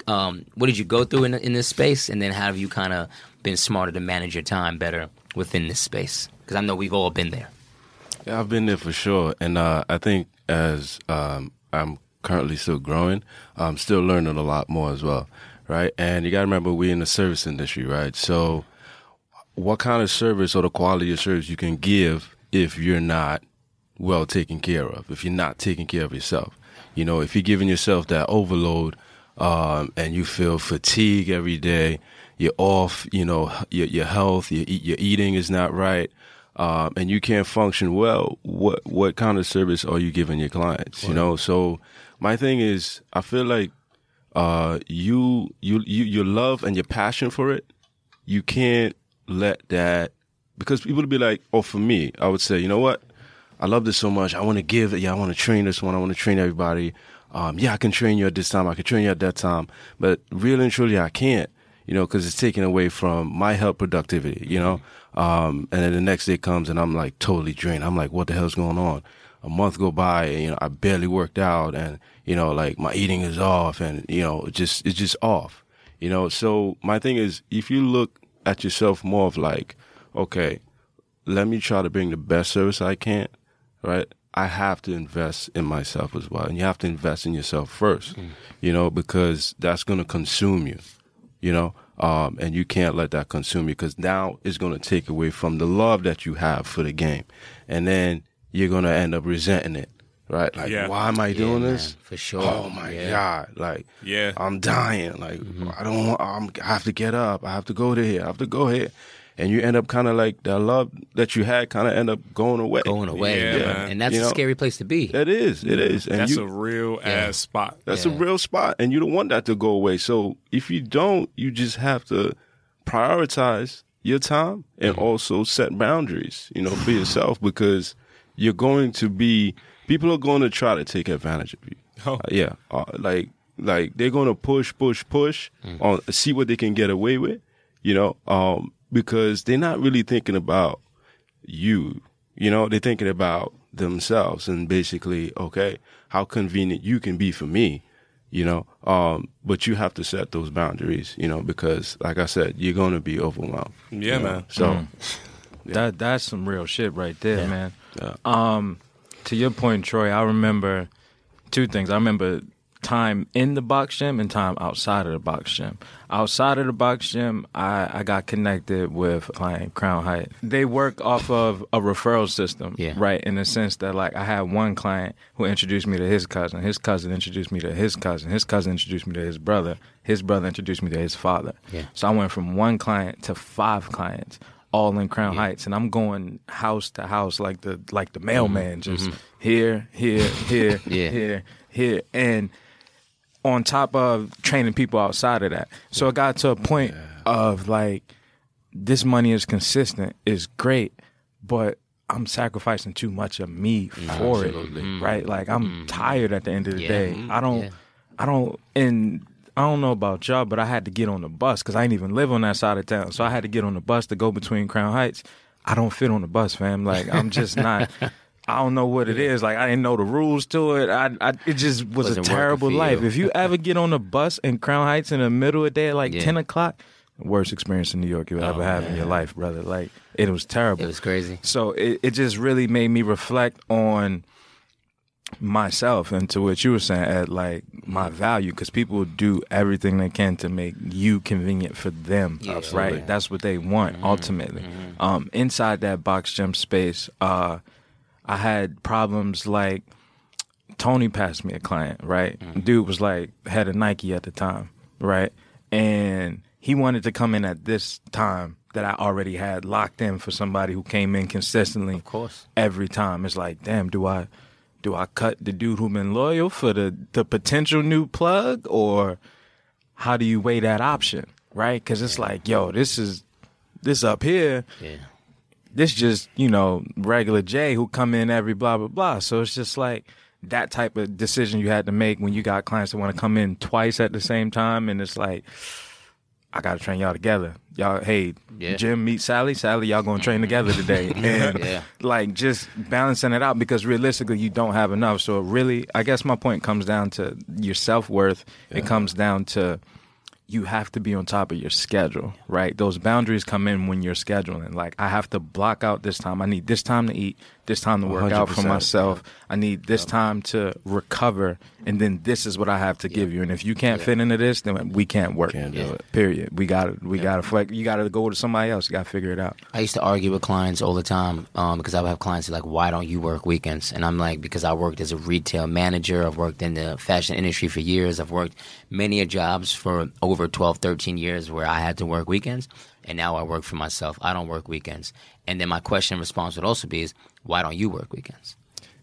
Um, what did you go through in in this space, and then how have you kind of been smarter to manage your time better within this space? Because I know we've all been there. Yeah, I've been there for sure, and uh, I think as um, I'm currently still growing, I'm still learning a lot more as well, right? And you got to remember, we're in the service industry, right? So, what kind of service or the quality of service you can give if you're not well taken care of, if you're not taking care of yourself? You know, if you're giving yourself that overload um, and you feel fatigue every day, you're off, you know, your, your health, your, your eating is not right, um, and you can't function well, what what kind of service are you giving your clients? You know, so my thing is, I feel like uh, you you you your love and your passion for it, you can't let that because people would be like, oh, for me, I would say, you know what, I love this so much, I want to give it, yeah, I want to train this one, I want to train everybody. Um, yeah, I can train you at this time, I can train you at that time, but really and truly, I can't you know, because it's taken away from my health productivity, you know. Um, and then the next day comes and I'm like totally drained. I'm like, what the hell's going on? A month go by, and, you know, I barely worked out, and you know, like my eating is off, and you know, it just it's just off, you know. So my thing is, if you look at yourself more of like, okay, let me try to bring the best service I can, right? I have to invest in myself as well. And you have to invest in yourself first, you know, because that's going to consume you, you know, um, and you can't let that consume you because now it's going to take away from the love that you have for the game. And then you're going to end up resenting it, right? Like, Yeah. why am I doing man, this? for sure. Oh my Yeah. God. Like, Yeah. I'm dying. Like, Mm-hmm. I don't want, I'm, I have to get up. I have to go to here. I have to go here. And you end up kind of like the love that you had kind of end up going away. Going away, Yeah, yeah. man. and that's You a know? scary place to be. It is. It is. And That's you, a real Yeah. ass spot. that's Yeah. a real spot, and you don't want that to go away. So if you don't, you just have to prioritize your time and Mm-hmm. also set boundaries, you know, for yourself because you're going to be people are going to try to take advantage of you. Oh. Uh, yeah, uh, like like they're going to push, push, push Mm. on see what they can get away with, you know, um, because they're not really thinking about you. You know, they're thinking about themselves and basically, okay, how convenient you can be for me, you know. Um, but you have to set those boundaries, you know, because like I said, you're gonna be overwhelmed. Yeah, you know? man. So That that's some real shit right there, Yeah. man. Yeah. Um, to your point, Troy, I remember two things. I remember time in the box gym and time outside of the box gym. Outside of the box gym, I, I got connected with like Crown Height. They work off of a referral system, Yeah. right? In the sense that like I had one client who introduced me to his cousin. His cousin introduced me to his cousin. His cousin introduced me to his brother. His brother introduced me to his father. Yeah. So I went from one client to five clients, all in Crown Heights, and I'm going house to house like the like the mm-hmm. mailman, just mm-hmm. here, here, here, Yeah. here, here, and on top of training people outside of that. So it got to a point of like this money is consistent, is great, but I'm sacrificing too much of me mm-hmm. for it, right? Like I'm tired at the end of the Yeah. day. I don't, Yeah. I don't, and I don't know about y'all, but I had to get on the bus because I didn't even live on that side of town. So I had to get on the bus to go between Crown Heights. I don't fit on the bus, fam. Like I'm just not. I don't know what it is. Like I didn't know the rules to it. I, I it just was Wasn't a terrible life. If you ever get on a bus in Crown Heights in the middle of the day at like Yeah. ten o'clock, worst experience in New York you'll oh, ever have in your life, brother. Like it was terrible. It was crazy. So it, it just really made me reflect on myself and to what you were saying at like my value because people do everything they can to make you convenient for them. Yeah. right? That's what they want ultimately. Um inside that box gym space uh i had problems like tony passed me a client right? Dude was like had a nike at the time right? And he wanted to come in at this time that i already had locked in for somebody who came in consistently Of course. every time. It's like, damn, do I do I cut the dude who been loyal for the the potential new plug, or how do you weigh that option, right? Because it's like, yo, this is this up here. Yeah. This just you know regular Jay who come in every blah blah blah. So it's just like that type of decision you had to make when you got clients that want to come in twice at the same time, and it's like. I gotta train y'all together. Y'all, hey, Yeah. Jim meet Sally. Sally, y'all gonna train together today. And Yeah. like just balancing it out because realistically you don't have enough. So really, I guess my point comes down to your self worth. It comes down to you have to be on top of your schedule, right? Those boundaries come in when you're scheduling. Like I have to block out this time. I need this time to eat, this time to work out for myself. I need this time to recover, and then this is what I have to give you. And if you can't fit into this, then we can't work. Can't do Yeah. it. Period. We got to We got to flex. You got to go to somebody else. You got to figure it out. I used to argue with clients all the time um, because I would have clients who are like, "Why don't you work weekends?" And I'm like, "Because I worked as a retail manager. I've worked in the fashion industry for years. I've worked many a jobs for over 12, 13 years where I had to work weekends, and now I work for myself. I don't work weekends. And then my question and response would also be, "Is why don't you work weekends?"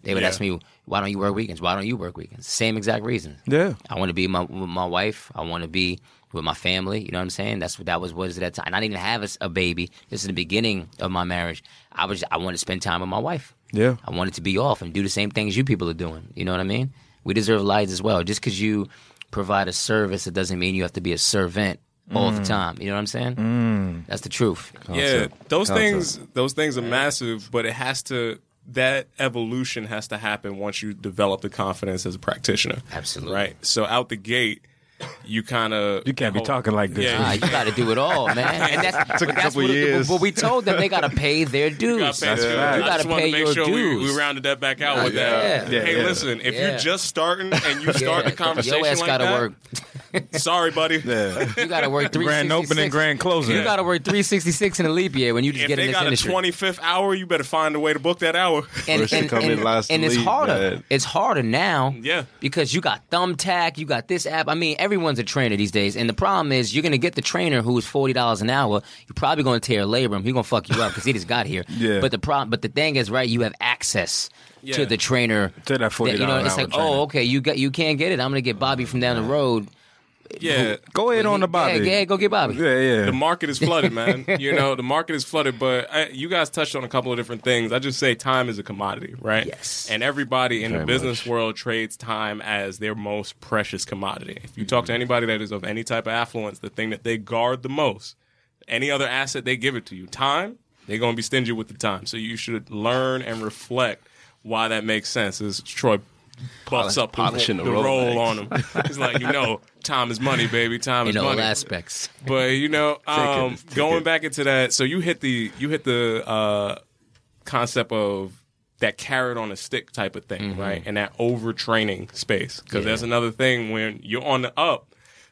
They would Yeah. ask me, "Why don't you work weekends? Why don't you work weekends?" Same exact reason. Yeah. I want to be my, with my wife. I want to be with my family. You know what I'm saying? That's what that was was at that time. And I didn't even have a baby. This is the beginning of my marriage. I was I wanted to spend time with my wife. Yeah. I wanted to be off and do the same things you people are doing. You know what I mean? We deserve lives as well. Just because you provide a service, it doesn't mean you have to be a servant all the time. You know what I'm saying? That's the truth. Yeah, those Concept. things those things are massive, but it has to that evolution has to happen once you develop the confidence as a practitioner. Absolutely. Right. So out the gate, you kind of You can't be talking like this. Yeah, Ah, you got to do it all, man. And that's, Took a but that's couple what, years. But we told them they got to pay their You dues. gotta pay That's right. I You gotta just wanted pay to make your sure we, dues. we rounded that back out Yeah, with that. yeah. hey, Yeah. listen, if Yeah. you're just starting and you start the conversation Your ass like gotta that, work. sorry, buddy. Yeah. You got to work three Grand opening, grand closing. You got to work three sixty six in a leap year when you just If get in they got a 25th hour, you better find a way to book that hour. and, First to and, in, and- last and it's leave, harder. man. It's harder now. Yeah. Because you got Thumbtack, you got this app. I mean, everyone's a trainer these days. And the problem is, you're gonna get the trainer who is forty dollars an hour. You're probably gonna tear labor him. He's gonna fuck you up because he just got here. Yeah. But the problem, but the thing is, right? You have access Yeah. to the trainer. To that $40 You know, it's like, oh, trainer. oh, okay, you got, you can't get it. I'm gonna get Bobby from down the road. Yeah. Go ahead on the Bobby. Yeah, yeah, go get Bobby. Yeah, yeah. The market is flooded, man. you know, the market is flooded, but I, you guys touched on a couple of different things. I just say time is a commodity, right? Yes. And everybody in Very the business much. world trades time as their most precious commodity. If you talk to anybody that is of any type of affluence, the thing that they guard the most, any other asset they give it to you, time, they're going to be stingy with the time. So you should learn and reflect why that makes sense. As Troy buffs up polishing the, the roll Rolex. on him. He's like, you know, time is money, baby. Time is In all money. aspects. But you know, um, it, take going it. back into that, so you hit the you hit the uh, concept of that carrot on a stick type of thing, Mm-hmm. right? And that overtraining space, because that's another thing when you're on the up.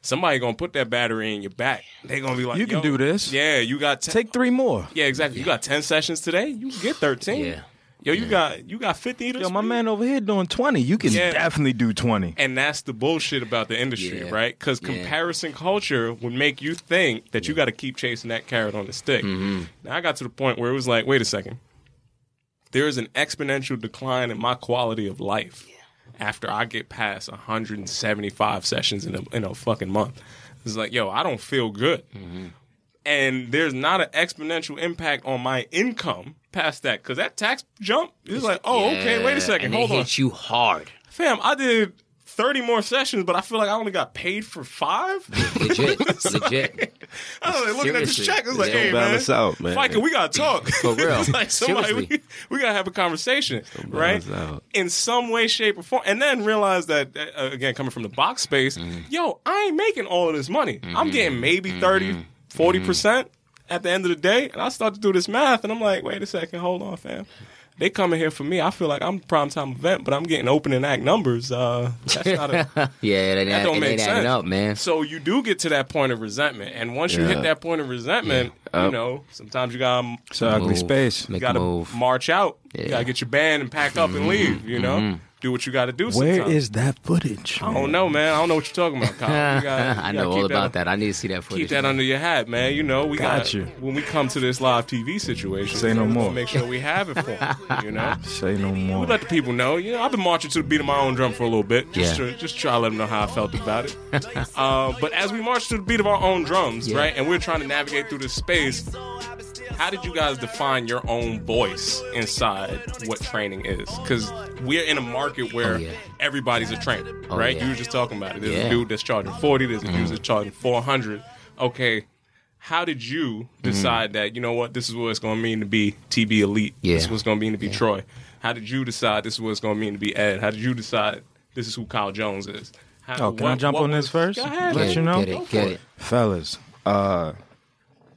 Somebody gonna put that battery in your back. They gonna be like, You can "Yo, do this. Yeah, you got ten, Take three more. yeah, exactly. You got ten sessions today. You can get thirteen. Yeah. Yo, you got you got fifty. This Yo, my week? man over here doing 20. You can Yeah. definitely do 20. And that's the bullshit about the industry, Yeah. right? Because Yeah. comparison culture would make you think that you got to keep chasing that carrot on the stick. Mm-hmm. Now I got to the point where it was like, wait a second. There is an exponential decline in my quality of life after I get past 175 sessions in a, in a fucking month. It's like, yo, I don't feel good. Mm-hmm. And there's not an exponential impact on my income past that. Because that tax jump is like, oh, okay, wait a second, hold on hit you hard. fam, I did 30 more sessions, but I feel like I only got paid for five. Legit, legit. I was like, looking at this check, it's like, Yeah. hey, Balance man, out, man. Fiker, we got to talk. For real. like somebody, we, we got to have a conversation, right? balance out. In some way, shape, or form. And then realize that, uh, again, coming from the box space, Mm-hmm. yo, I ain't making all of this money. I'm getting maybe 30, 40% at the end of the day. And I start to do this math, and I'm like, wait a second, hold on, fam. They coming here for me. I feel like I'm prime time event, but I'm getting opening act numbers. Uh, that's not a Yeah, that, that don't it make ain't sense. up, man. So you do get to that point of resentment, and once you hit that point of resentment, you know sometimes you gotta It's an ugly Move. space. Make you gotta march out. You Yeah. Mm-hmm. gotta get your band and pack up and leave. You know, do what you got to do. Where sometimes. is that footage? I don't know, man. I don't know what you're talking about, Kyle. You gotta- you I gotta know keep all about that. I need to see that footage. Keep that under your hat, man. You know, we Got got, you. when we come to this live TV situation. Say no we more. Make sure we have it for 'em, You know. Say no more. We let the people know. You know, I've been marching to the beat of my own drum for a little bit, just Yeah. to just try to let them know how I felt about it. uh, but as we march to the beat of our own drums, Yeah. right, and we're trying to navigate through this space, how did you guys define your own voice inside what training is? Because we're in a market where Oh, yeah. everybody's a trainer, Oh, right? yeah. You were just talking about it. There's Yeah. Mm-hmm. a dude that's charging forty. There's a dude that's charging four hundred. Okay. How did you decide that, you know what, this is what it's going to mean to be TB Elite? Yeah. This is what it's going to mean to be Troy. How did you decide this is what it's going to mean to be Ed? How did you decide this is who Kyle Jones is? How, Oh, can I jump on this first? Go ahead. Let Get you it, know? Get it, get it. fellas uh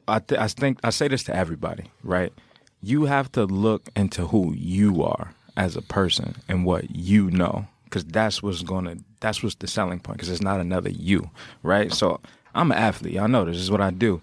I, th- I think i say this to everybody right? You have to look into who you are as a person and what you know because that's what's gonna that's what's the selling point because it's not another you right? So i'm an athlete. I know this. Is what i do.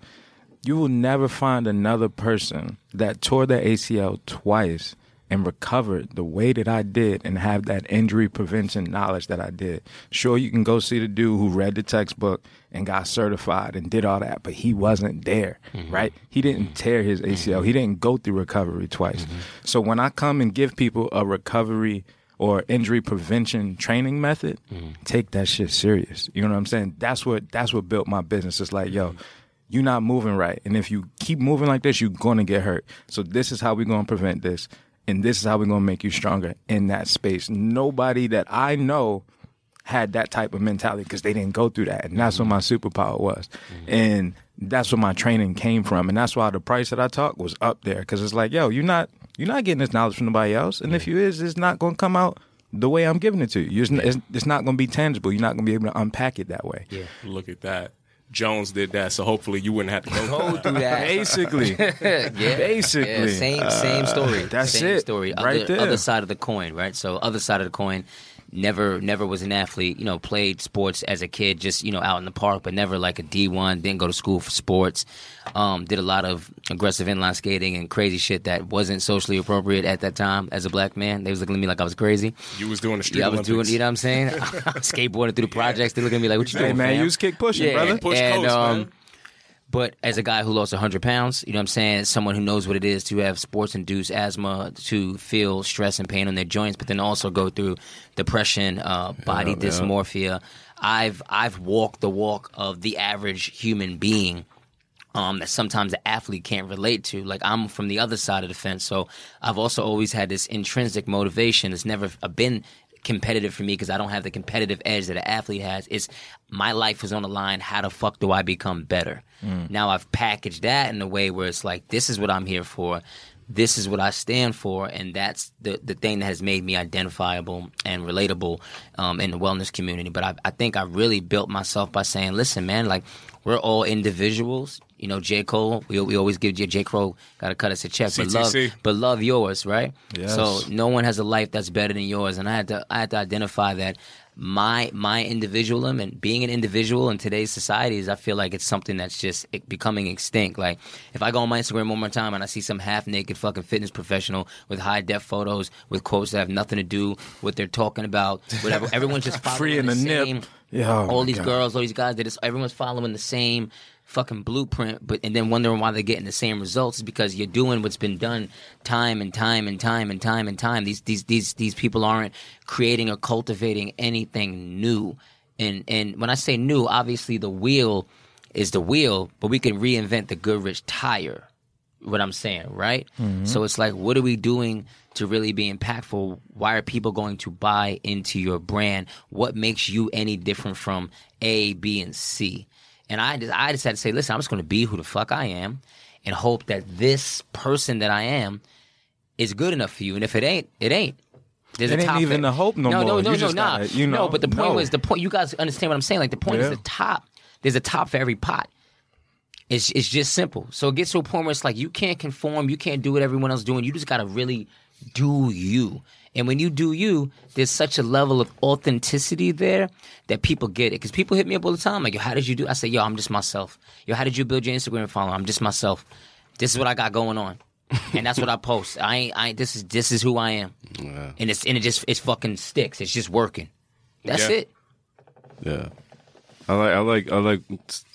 You will never find another person that tore their acl twice and recovered the way that I did and have that injury prevention knowledge that I did. Sure, you can go see the dude who read the textbook and got certified and did all that, but he wasn't there, mm-hmm. right? He didn't mm-hmm. tear his ACL. He mm-hmm. didn't go through recovery twice. So when I come and give people a recovery or injury prevention training method, take that shit serious. You know what I'm saying? That's what that's what built my business. It's like, yo, you're not moving right. And if you keep moving like this, you're going to get hurt. So this is how we're going to prevent this. And this is how we're going to make you stronger in that space. Nobody that I know had that type of mentality because they didn't go through that. And that's what my superpower was. Mm-hmm. And that's where my training came from. And that's why the price that I talk was up there because it's like, yo, you're not, you're not getting this knowledge from nobody else. And if you is, it's not going to come out the way I'm giving it to you. It's, it's, it's not going to be tangible. You're not going to be able to unpack it that way. Yeah. Look at that. Jones did that, so hopefully you wouldn't have to go. Go through that. Basically, yeah, Basically. yeah, same same story. that's same it, Story. right other, there. Other side of the coin, right? So other side of the coin. Never, never was an athlete. You know, played sports as a kid, just you know, out in the park, but never like a D one. Didn't go to school for sports. Um, did a lot of aggressive inline skating and crazy shit that wasn't socially appropriate at that time as a black man. They was looking at me like I was crazy. You was doing the street Yeah, I was Olympics. doing. You know what I'm saying? Skateboarding through the projects. They looking at me like, "What you hey doing, man, fam?" you was kick pushing, yeah, brother. Push and, coast, um, man. But as a guy who lost 100 pounds, you know what I'm saying? Someone who knows what it is to have sports induced asthma, to feel stress and pain on their joints, but then also go through depression, uh, body yeah. dysmorphia. I've, I've walked the walk of the average human being. Um, that sometimes the athlete can't relate to. Like I'm from the other side of the fence, so I've also always had this intrinsic motivation. It's never been competitive for me because I don't have the competitive edge that an athlete has. It's my life is on the line. How the fuck do I become better? Now I've packaged that in a way where it's like this is what I'm here for. This is what I stand for, and that's the the thing that has made me identifiable and relatable um, in the wellness community. But I, I think I really built myself by saying, "Listen, man, like we're all individuals. You know, J Cole. We, we always give J. J. Cole got to cut us a check, but love, but love yours, right? Yes. So no one has a life that's better than yours, and I had to I had to identify that my my individualism and being an individual in today's society is I feel like it's something that's just becoming extinct. Like if I go on my Instagram one more time and I see some half naked fucking fitness professional with high def photos with quotes that have nothing to do with what they're talking about, whatever. Everyone's just following Free in the the nip. Yeah, oh all these God. girls, all these guys, they just everyone's following the same fucking blueprint, but and then wondering why they're getting the same results is because you're doing what's been done time and time and time and time and time. These these these these people aren't creating or cultivating anything new. And and when I say new, obviously the wheel is the wheel, but we can reinvent the Goodrich tire. What I'm saying, right? Mm-hmm. So it's like, what are we doing to really be impactful? Why are people going to buy into your brand? What makes you any different from A, B, and C? And I just, I just had to say, listen, I'm just going to be who the fuck I am, and hope that this person that I am is good enough for you. And if it ain't, it ain't. There's It a ain't top even the hope no no, more. No, You no, no, nah. gotta, you no. know, But the point no. was the point. You guys understand what I'm saying? Like the point is the top. There's a top for every pot. It's it's just simple. So it gets to a point where it's like you can't conform, you can't do what everyone else is doing. You just gotta really do you. And when you do you, there's such a level of authenticity there that people get it. Because people hit me up all the time, like, yo, how did you do? I say, yo, I'm just myself. Yo, how did you build your Instagram following? I'm just myself. This is what I got going on. and that's what I post. I ain't I ain't, this is this is who I am. And it's and it just it's fucking sticks. It's just working. That's Yeah. it. Yeah. I like I like I like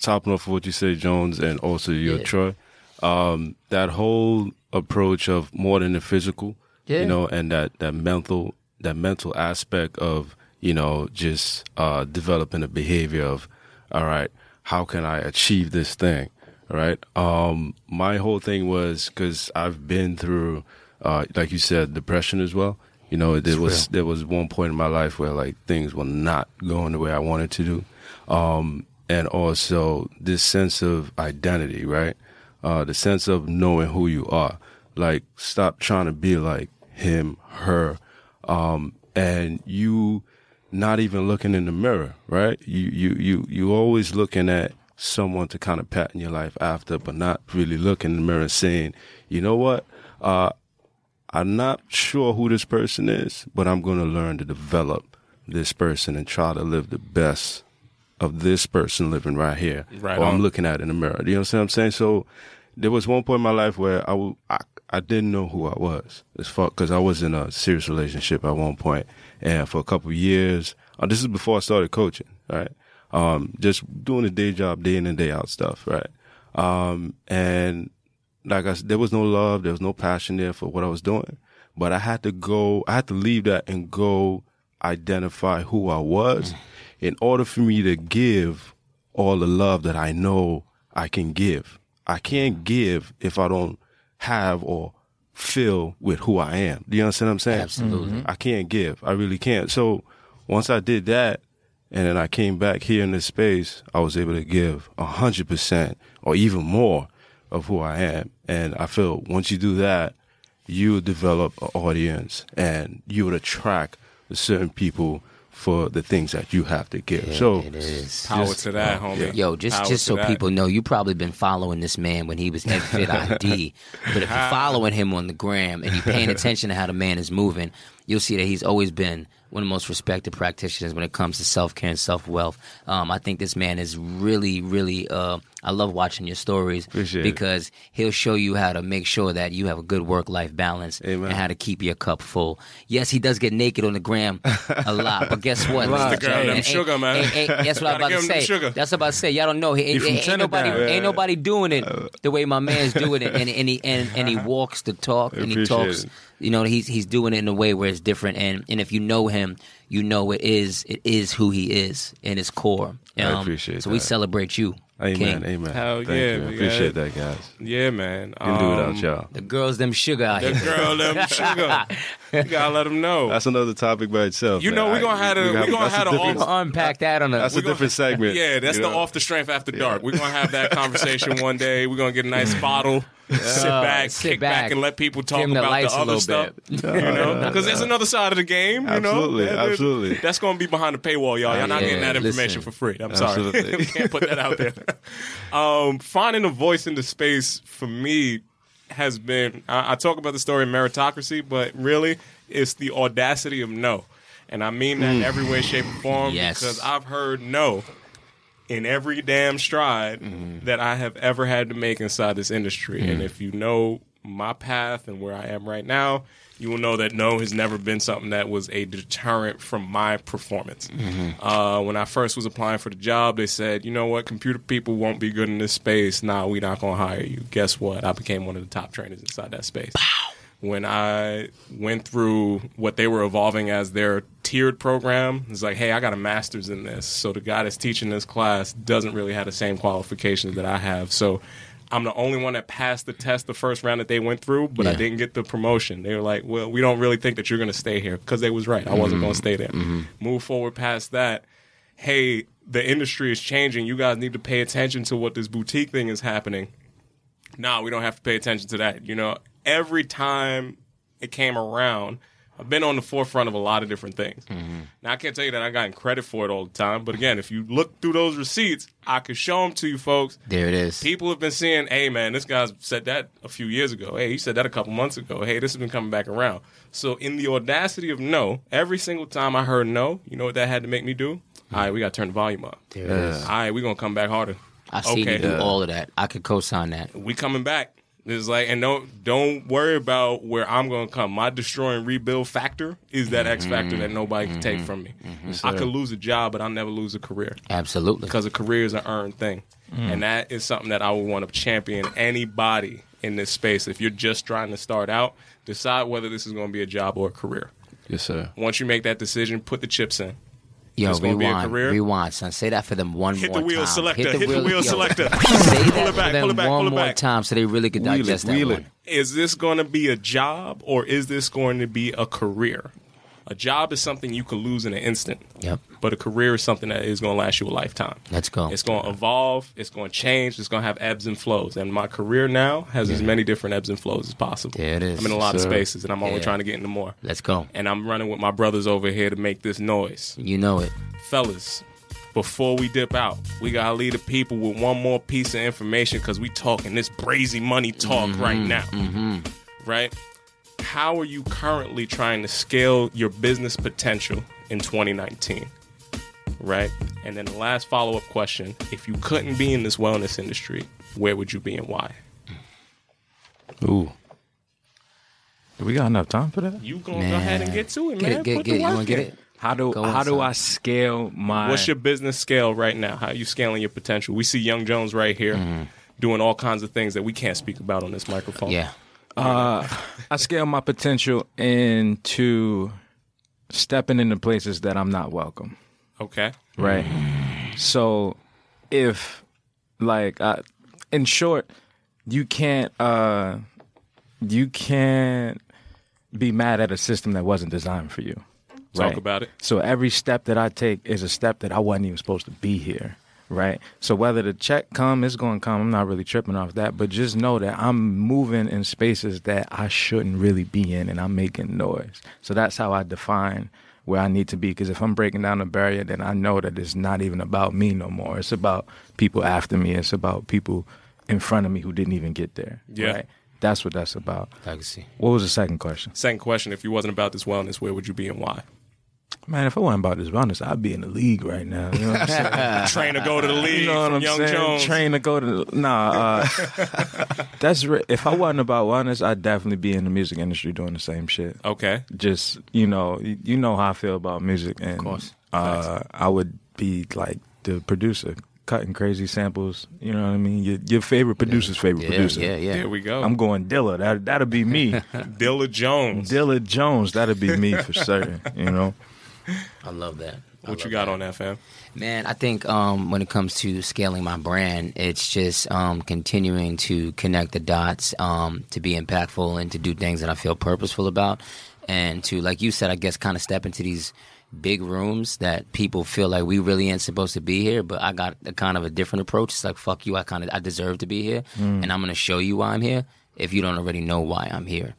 topping off of what you say, Jones, and also your Yeah. Troy. Um, that whole approach of more than the physical, Yeah. you know, and that that mental that mental aspect of you know just uh, developing a behavior of, all right, how can I achieve this thing, all right? Um, my whole thing was because I've been through, uh, like you said, depression as well. You know, there was there was one point in my life where like things were not going the way I wanted to do, um, and also this sense of identity, right? Uh, the sense of knowing who you are. Like, stop trying to be like him, her, um, and you not even looking in the mirror, right? You you you you always looking at someone to kind of pattern your life after, but not really looking in the mirror saying, you know what? Uh, I'm not sure who this person is, but I'm going to learn to develop this person and try to live the best of this person living right here. Right or I'm looking at in the mirror. You know what I'm saying? So there was one point in my life where I, w- I, I didn't know who I was as fuck because I was in a serious relationship at one point, and for a couple of years, uh, this is before I started coaching, right? Um, just doing the day job, day in and day out stuff, right? Um, and like I said, there was no love, there was no passion there for what I was doing. But I had to go, I had to leave that and go identify who I was in order for me to give all the love that I know I can give. I can't give if I don't have or feel with who I am. Do you understand what I'm saying? Absolutely. Mm-hmm. I can't give. I really can't. So once I did that, and then I came back here in this space, I was able to give a hundred percent or even more of who I am. And I feel once you do that, you develop an audience and you would attract certain people for the things that you have to give. so it is. Power Just- to that, homie. Yo, just Power just so that. people know, you probably been following this man when he was at Fit ID. but if you're following him on the gram and you're paying attention to how the man is moving, you'll see that he's always been one of the most respected practitioners when it comes to self care and self wealth. Um, I think this man is really, really. Uh, I love watching your stories Appreciate it. because he'll show you how to make sure that you have a good work life balance Amen. and how to keep your cup full. Yes, he does get naked on the gram a lot, but guess what? lot. ladies and Gotta give him gentlemen? sugar, man. Ain't- ain't- ain't- That's what I'm about to give him them say. That's what I'm about to say. Y'all don't know. Ain't, ain't, nobody, ain't nobody doing it uh, the way my man's doing it, and and he and, and he walks the talk, and he talks. it. You know, he's he's doing it in a way where it's different, and and if you know him, you know it is it is who he is in his core. I Um, appreciate So we celebrate you, Amen, King. amen. Hell Thank yeah, you. Appreciate got- that, guys. Yeah, man. Can do Um, without y'all. The girls, them sugar out The here. girl, them sugar. You gotta let them know. That's another topic by itself. You man. know, we I- gonna have to- we gonna have to different- unpack that on a. That's a gonna- different segment. Yeah, that's the know? off the strength after dark. We're gonna have that conversation one day. We're gonna get a nice bottle, sit uh, back, sit kick back, back. and let people talk Dim the about lights the a other little stuff. bit. You know, because there's another side of the game. You Absolutely, know, That- that- absolutely. That's gonna be behind the paywall, y'all. Y'all ah, not Yeah, getting that information listen. for free. I'm sorry, Absolutely. we can't put that out there. um, finding a voice in the space for me has been. I, I talk about the story of meritocracy, but really, it's the audacity of no. And I mean that in every way, shape, or form. Yes. Because I've heard no in every damn stride mm-hmm. that I have ever had to make inside this industry. And mm-hmm. if you know my path and where I am right now, you will know that no has never been something that was a deterrent from my performance. Mm-hmm. Uh, when I first was applying for the job, they said, you know what, computer people won't be good in this space. Nah, we're not going to hire you. Guess what? I became one of the top trainers inside that space when I went through what they were evolving as their tiered program, it's like, hey, I got a master's in this. So the guy that's teaching this class doesn't really have the same qualifications that I have. So I'm the only one that passed the test the first round that they went through, but I didn't get the promotion. They were like, well, we don't really think that you're going to stay here because they was right. I wasn't going to mm-hmm. stay there. Mm-hmm. Move forward past that. Hey, the industry is changing. You guys need to pay attention to what this boutique thing is happening nah, we don't have to pay attention to that. You know, every time it came around, I've been on the forefront of a lot of different things. Mm-hmm. Now, I can't tell you that I got credit for it all the time, but again, if you look through those receipts, I could show them to you folks. There it is. People have been saying, hey, man, this guy said that a few years ago. Hey, he said that a couple months ago. Hey, this has been coming back around. So, in the audacity of no, every single time I heard no, you know what that had to make me do? Hmm. All right, we got to turn the volume up. There it is. All right, we're going to come back harder. I see Okay. you do all of that. I could co-sign that. we coming back. It's like, and don't don't worry about where I'm going to come. My destroy and rebuild factor is that X factor that nobody can take mm-hmm. from me. Mm-hmm. I could lose a job, but I'll never lose a career Absolutely. because a career is an earned thing, mm. and that is something that I would want to champion anybody in this space. If you're just trying to start out, decide whether this is going to be a job or a career. Yes, sir. Once you make that decision, put the chips in. Yo, It's gonna be a rewind, career. rewind, son. Say that for them one Hit more the wheel time. selector. Hit the wheel yo, selector. Say Pull that it back, for them pull it back, one pull it more back. time so they really could Wheel it, digest that wheel it. one. is this going to be a job or is this going to be a career? A job is something you can lose in an instant, Yep. but a career is something that is going to last you a lifetime. Let's go. It's going to evolve. It's going to change. It's going to have ebbs and flows. And my career now has as many different ebbs and flows as possible. There it is. I'm in a lot of spaces, and I'm only Yeah. trying to get into more. Let's go. And I'm running with my brothers over here to make this noise, You know it. fellas. Before we dip out, we gotta leave the people with one more piece of information because we talking this brazy money talk Mm-hmm. right now. Right? How are you currently trying to scale your business potential in 2019? Right? And then the last follow up question if you couldn't be in this wellness industry, where would you be and why? Ooh. Do we got enough time for that? You gonna go ahead and get to it, Get man. it, get, Put get the it. You work want to get it? How do Go how do. I scale my What's your business scale right now? How are you scaling your potential? We see Young Jones right here Mm-hmm. doing all kinds of things that we can't speak about on this microphone. Yeah. I scale my potential into stepping into places that I'm not welcome. Okay. right? So if like uh, in short, you can't uh you can't be mad at a system that wasn't designed for you. Talk right? about it. So every step that I take is a step that I wasn't even supposed to be here. Right. So whether the check come, it's going to come. I'm not really tripping off that, but just know that I'm moving in spaces that I shouldn't really be in, and I'm making noise. So that's how I define where I need to be. Because if I'm breaking down the barrier, then I know that it's not even about me no more. It's about people after me. It's about people in front of me who didn't even get there. Yeah. Right? That's what that's about. Legacy. What was the second question? Second question: If you wasn't about this wellness, where would you be and why? Man, if I wasn't about this wellness, I'd be in the league right now. You know what I'm saying? Train to go to the league You know what from I'm Young saying? Jones. Train to go to the, nah. Uh, that's re- if I wasn't about wellness, I'd definitely be in the music industry doing the same shit. Okay. Just you know, you you know how I feel about music, and of course. uh, I would be like the producer, cutting crazy samples. You know what I mean? Your, your favorite producer's favorite Yeah, producer. yeah, yeah. There we go. I'm going Dilla. That that'll be me. Dilla Jones. Dilla Jones. That'll be me for certain. You know. I love that. I what you got that. on that, fam? Man, I think um, when it comes to scaling my brand, it's just um, continuing to connect the dots, um, to be impactful, and to do things that I feel purposeful about, and to, like you said, I guess, kind of step into these big rooms that people feel like we really ain't supposed to be here. But I got a kind of a different approach. It's like fuck you, I kind of I deserve to be here, and I'm gonna show you why I'm here. If you don't already know why I'm here,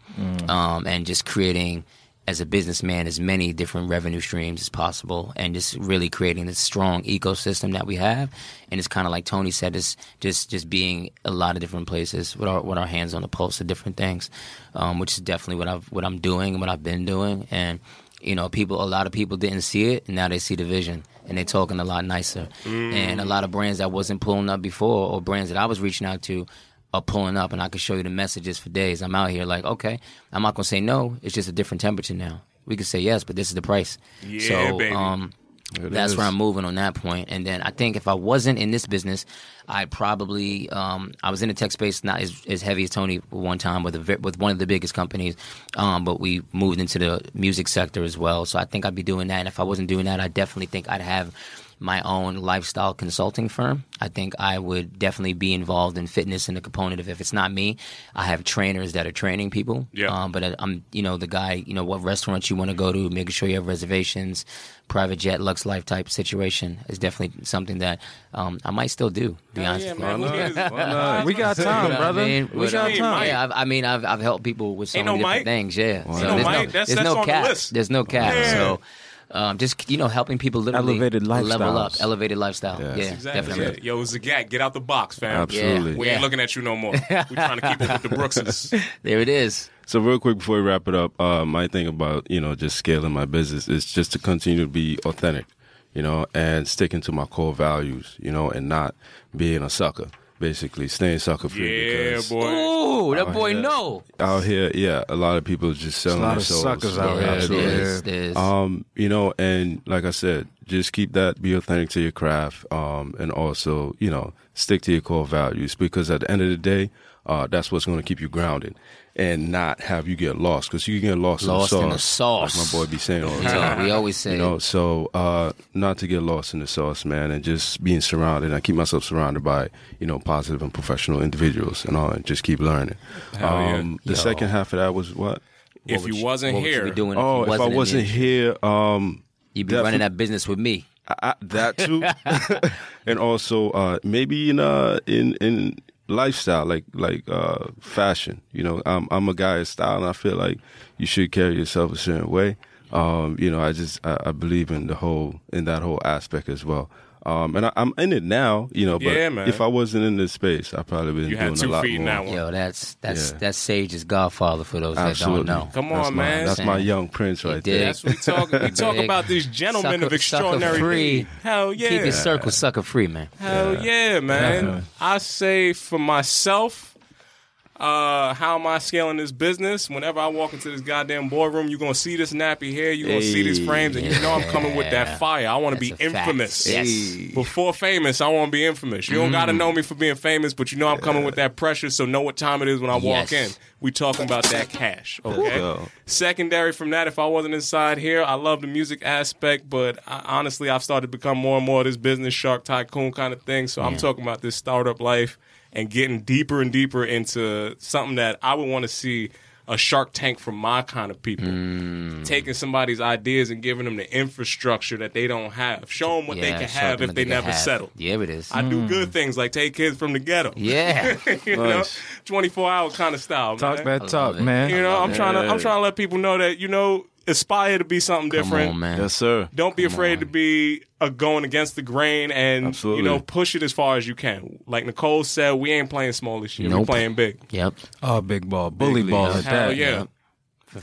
um, and just creating as a businessman as many different revenue streams as possible and just really creating this strong ecosystem that we have. And it's kind of like Tony said it's just just being a lot of different places with our with our hands on the pulse of different things um, which is definitely what I've what I'm doing and what I've been doing. And you know people a lot of people didn't see it and now they see the vision and they're talking a lot nicer. And a lot of brands that wasn't pulling up before or brands that I was reaching out to are pulling up and I can show you the messages for days. I'm out here like, okay, I'm not gonna say no. It's just a different temperature now. We can say yes, but this is the price. Yeah, so, baby. Um, that's is. where I'm moving on that point. And then I think if I wasn't in this business, I probably um, I was in the tech space, not as, as heavy as Tony one time with a, with one of the biggest companies, um, but we moved into the music sector as well. So I think I'd be doing that. And if I wasn't doing that, I definitely think I'd have my own lifestyle consulting firm. I think I would definitely be involved in fitness and the component of if it's not me, I have trainers that are training people. Yeah. Um, but I- I'm, you know, the guy, you know, what restaurants you want to go to, making sure you have reservations, private jet, Lux Life type situation is definitely something that um, I might still do. To be honest yeah, with you. man. Who not? needs- Why not? We got You know time, what I brother. mean? We But, got uh, time. Yeah, I've, I mean, I've I've helped people with so Ain't many no different Mike. things. Yeah, Ain't no there's Mike. no, That's- there's that's no on the cap. list. There's no cap. Yeah. So. Um, just you know, helping people literally Elevated level up, elevated lifestyle. Yes. Yeah, Exactly. definitely. Yo, Zagat, get out the box, fam. Absolutely. We Yeah. ain't looking at you no more. We're trying to keep up with the Brookses. There it is. So real quick before we wrap it up, uh, my thing about you know just scaling my business is just to continue to be authentic, you know, and sticking to my core values, you know, and not being a sucker. Basically, staying sucker free. Yeah, because boy. Ooh, that boy yeah. know. Out here, yeah, a lot of people just selling lot of souls. suckers out Yeah, here, Absolutely. there's, there's, Um, you know, and like I said, just keep that, be authentic to your craft, um, and also, you know, stick to your core values because at the end of the day, uh, that's what's going to keep you grounded and not have you get lost because you can get lost, Lost in in the the sauce. sauce. Like my boy be saying all the Yeah, time. we always say You know, so uh, not to get lost in the sauce, man, and just being surrounded. I keep myself surrounded by you know positive and professional individuals, and all, and just keep learning. Hell yeah. um, the Yo. second half of that was what? If what would you wasn't what would here, you be doing Oh, if, you if I wasn't in wasn't here, um, you'd be running that business with me. I, I, that too, and also uh, maybe in uh in in lifestyle like like uh fashion. You know, I'm I'm a guy of style, and I feel like you should carry yourself a certain way. Um, you know, I just I, I believe in the whole in that whole aspect as well. Um, and I, I'm in it now, you know. But Yeah, if I wasn't in this space, I probably been You doing had two a lot feet in more. one. Yo, that's that's Yeah. that's Sage's godfather for those Absolutely. that don't know. Come That's on, my- man. That's my young prince right there. That's what we talk. We talk about these gentlemen sucker- of extraordinary. free. Hell yeah. Keep your circle sucker free, man. Hell yeah, man. I say for myself, uh, how am I scaling this business? Whenever I walk into this goddamn boardroom, you're gonna see this nappy hair, you're gonna see these frames, and you know I'm coming with that fire. I wanna be That's a fact. infamous. Yes. Before famous, I want to be infamous. You don't got to know me for being famous, but you know I'm coming with that pressure, so know what time it is when I walk Yes. in. We talking about that cash, okay? Secondary from that, if I wasn't inside here, I love the music aspect, but I, honestly, I've started to become more and more of this business shark tycoon kind of thing. So I'm talking about this startup life and getting deeper and deeper into something that I would want to see a shark tank for my kind of people. Mm. Taking somebody's ideas and giving them the infrastructure that they don't have. Show them what they can have if what they never have. settle. Yeah, it is. I do good things like take kids from the ghetto. yeah. you know, 24 hour kind of style. Talk man. that talk, man. You know, I'm trying to I'm trying to let people know that you know aspire to be something Come different. on, man. Yes, sir. Don't be afraid to be uh, going against the grain and Absolutely. you know push it as far as you can. Like Nicole said, we ain't playing small this year. We're playing big. Yep. Oh, big ball, bully league. ball Hell that. yeah.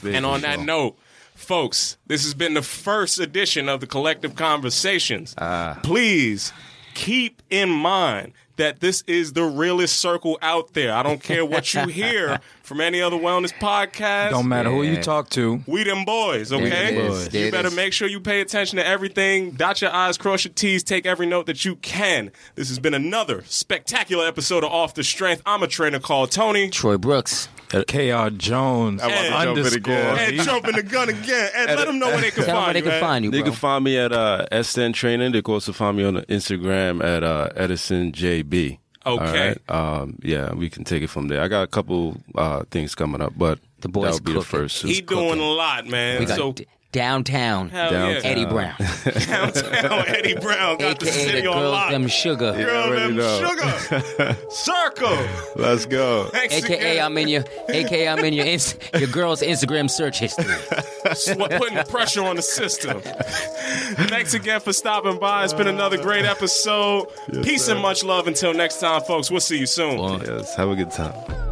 And on that note, folks, this has been the first edition of the Collective Conversations. Please keep in mind that this is the realest circle out there. I don't care what you hear from any other wellness podcast. Don't matter who you talk to. We them boys, okay? There it is. There You it better is. make sure you pay attention to everything. Dot your I's, cross your T's, take every note that you can. This has been another spectacular episode of Off the Strength. I'm a trainer called Tony. Troy Brooks. Kr Jones about to jump in underscore. again. And jumping the gun again. And let them know where they can Tell them find they you, can man. find you, They bro. can find me at uh, S10 Training. They can also find me on Instagram at uh, Edison JB. Okay. Um, yeah, we can take it from there. I got a couple uh, things coming up, but The boy's that'll be the first. He doing a lot, man. We got so d- downtown hell Downtown. yeah. Eddie Brown, downtown Eddie Brown got the aka city the on girls lock. them sugar, Girl, already them know. sugar. Circle. Let's go. Thanks aka again. I'm in your, aka I'm in your ins- your girl's Instagram search history. Sw- putting pressure on the system. Thanks again for stopping by. It's been another great episode. Peace and much love. Until next time, folks. We'll see you soon. Yes, have a good time.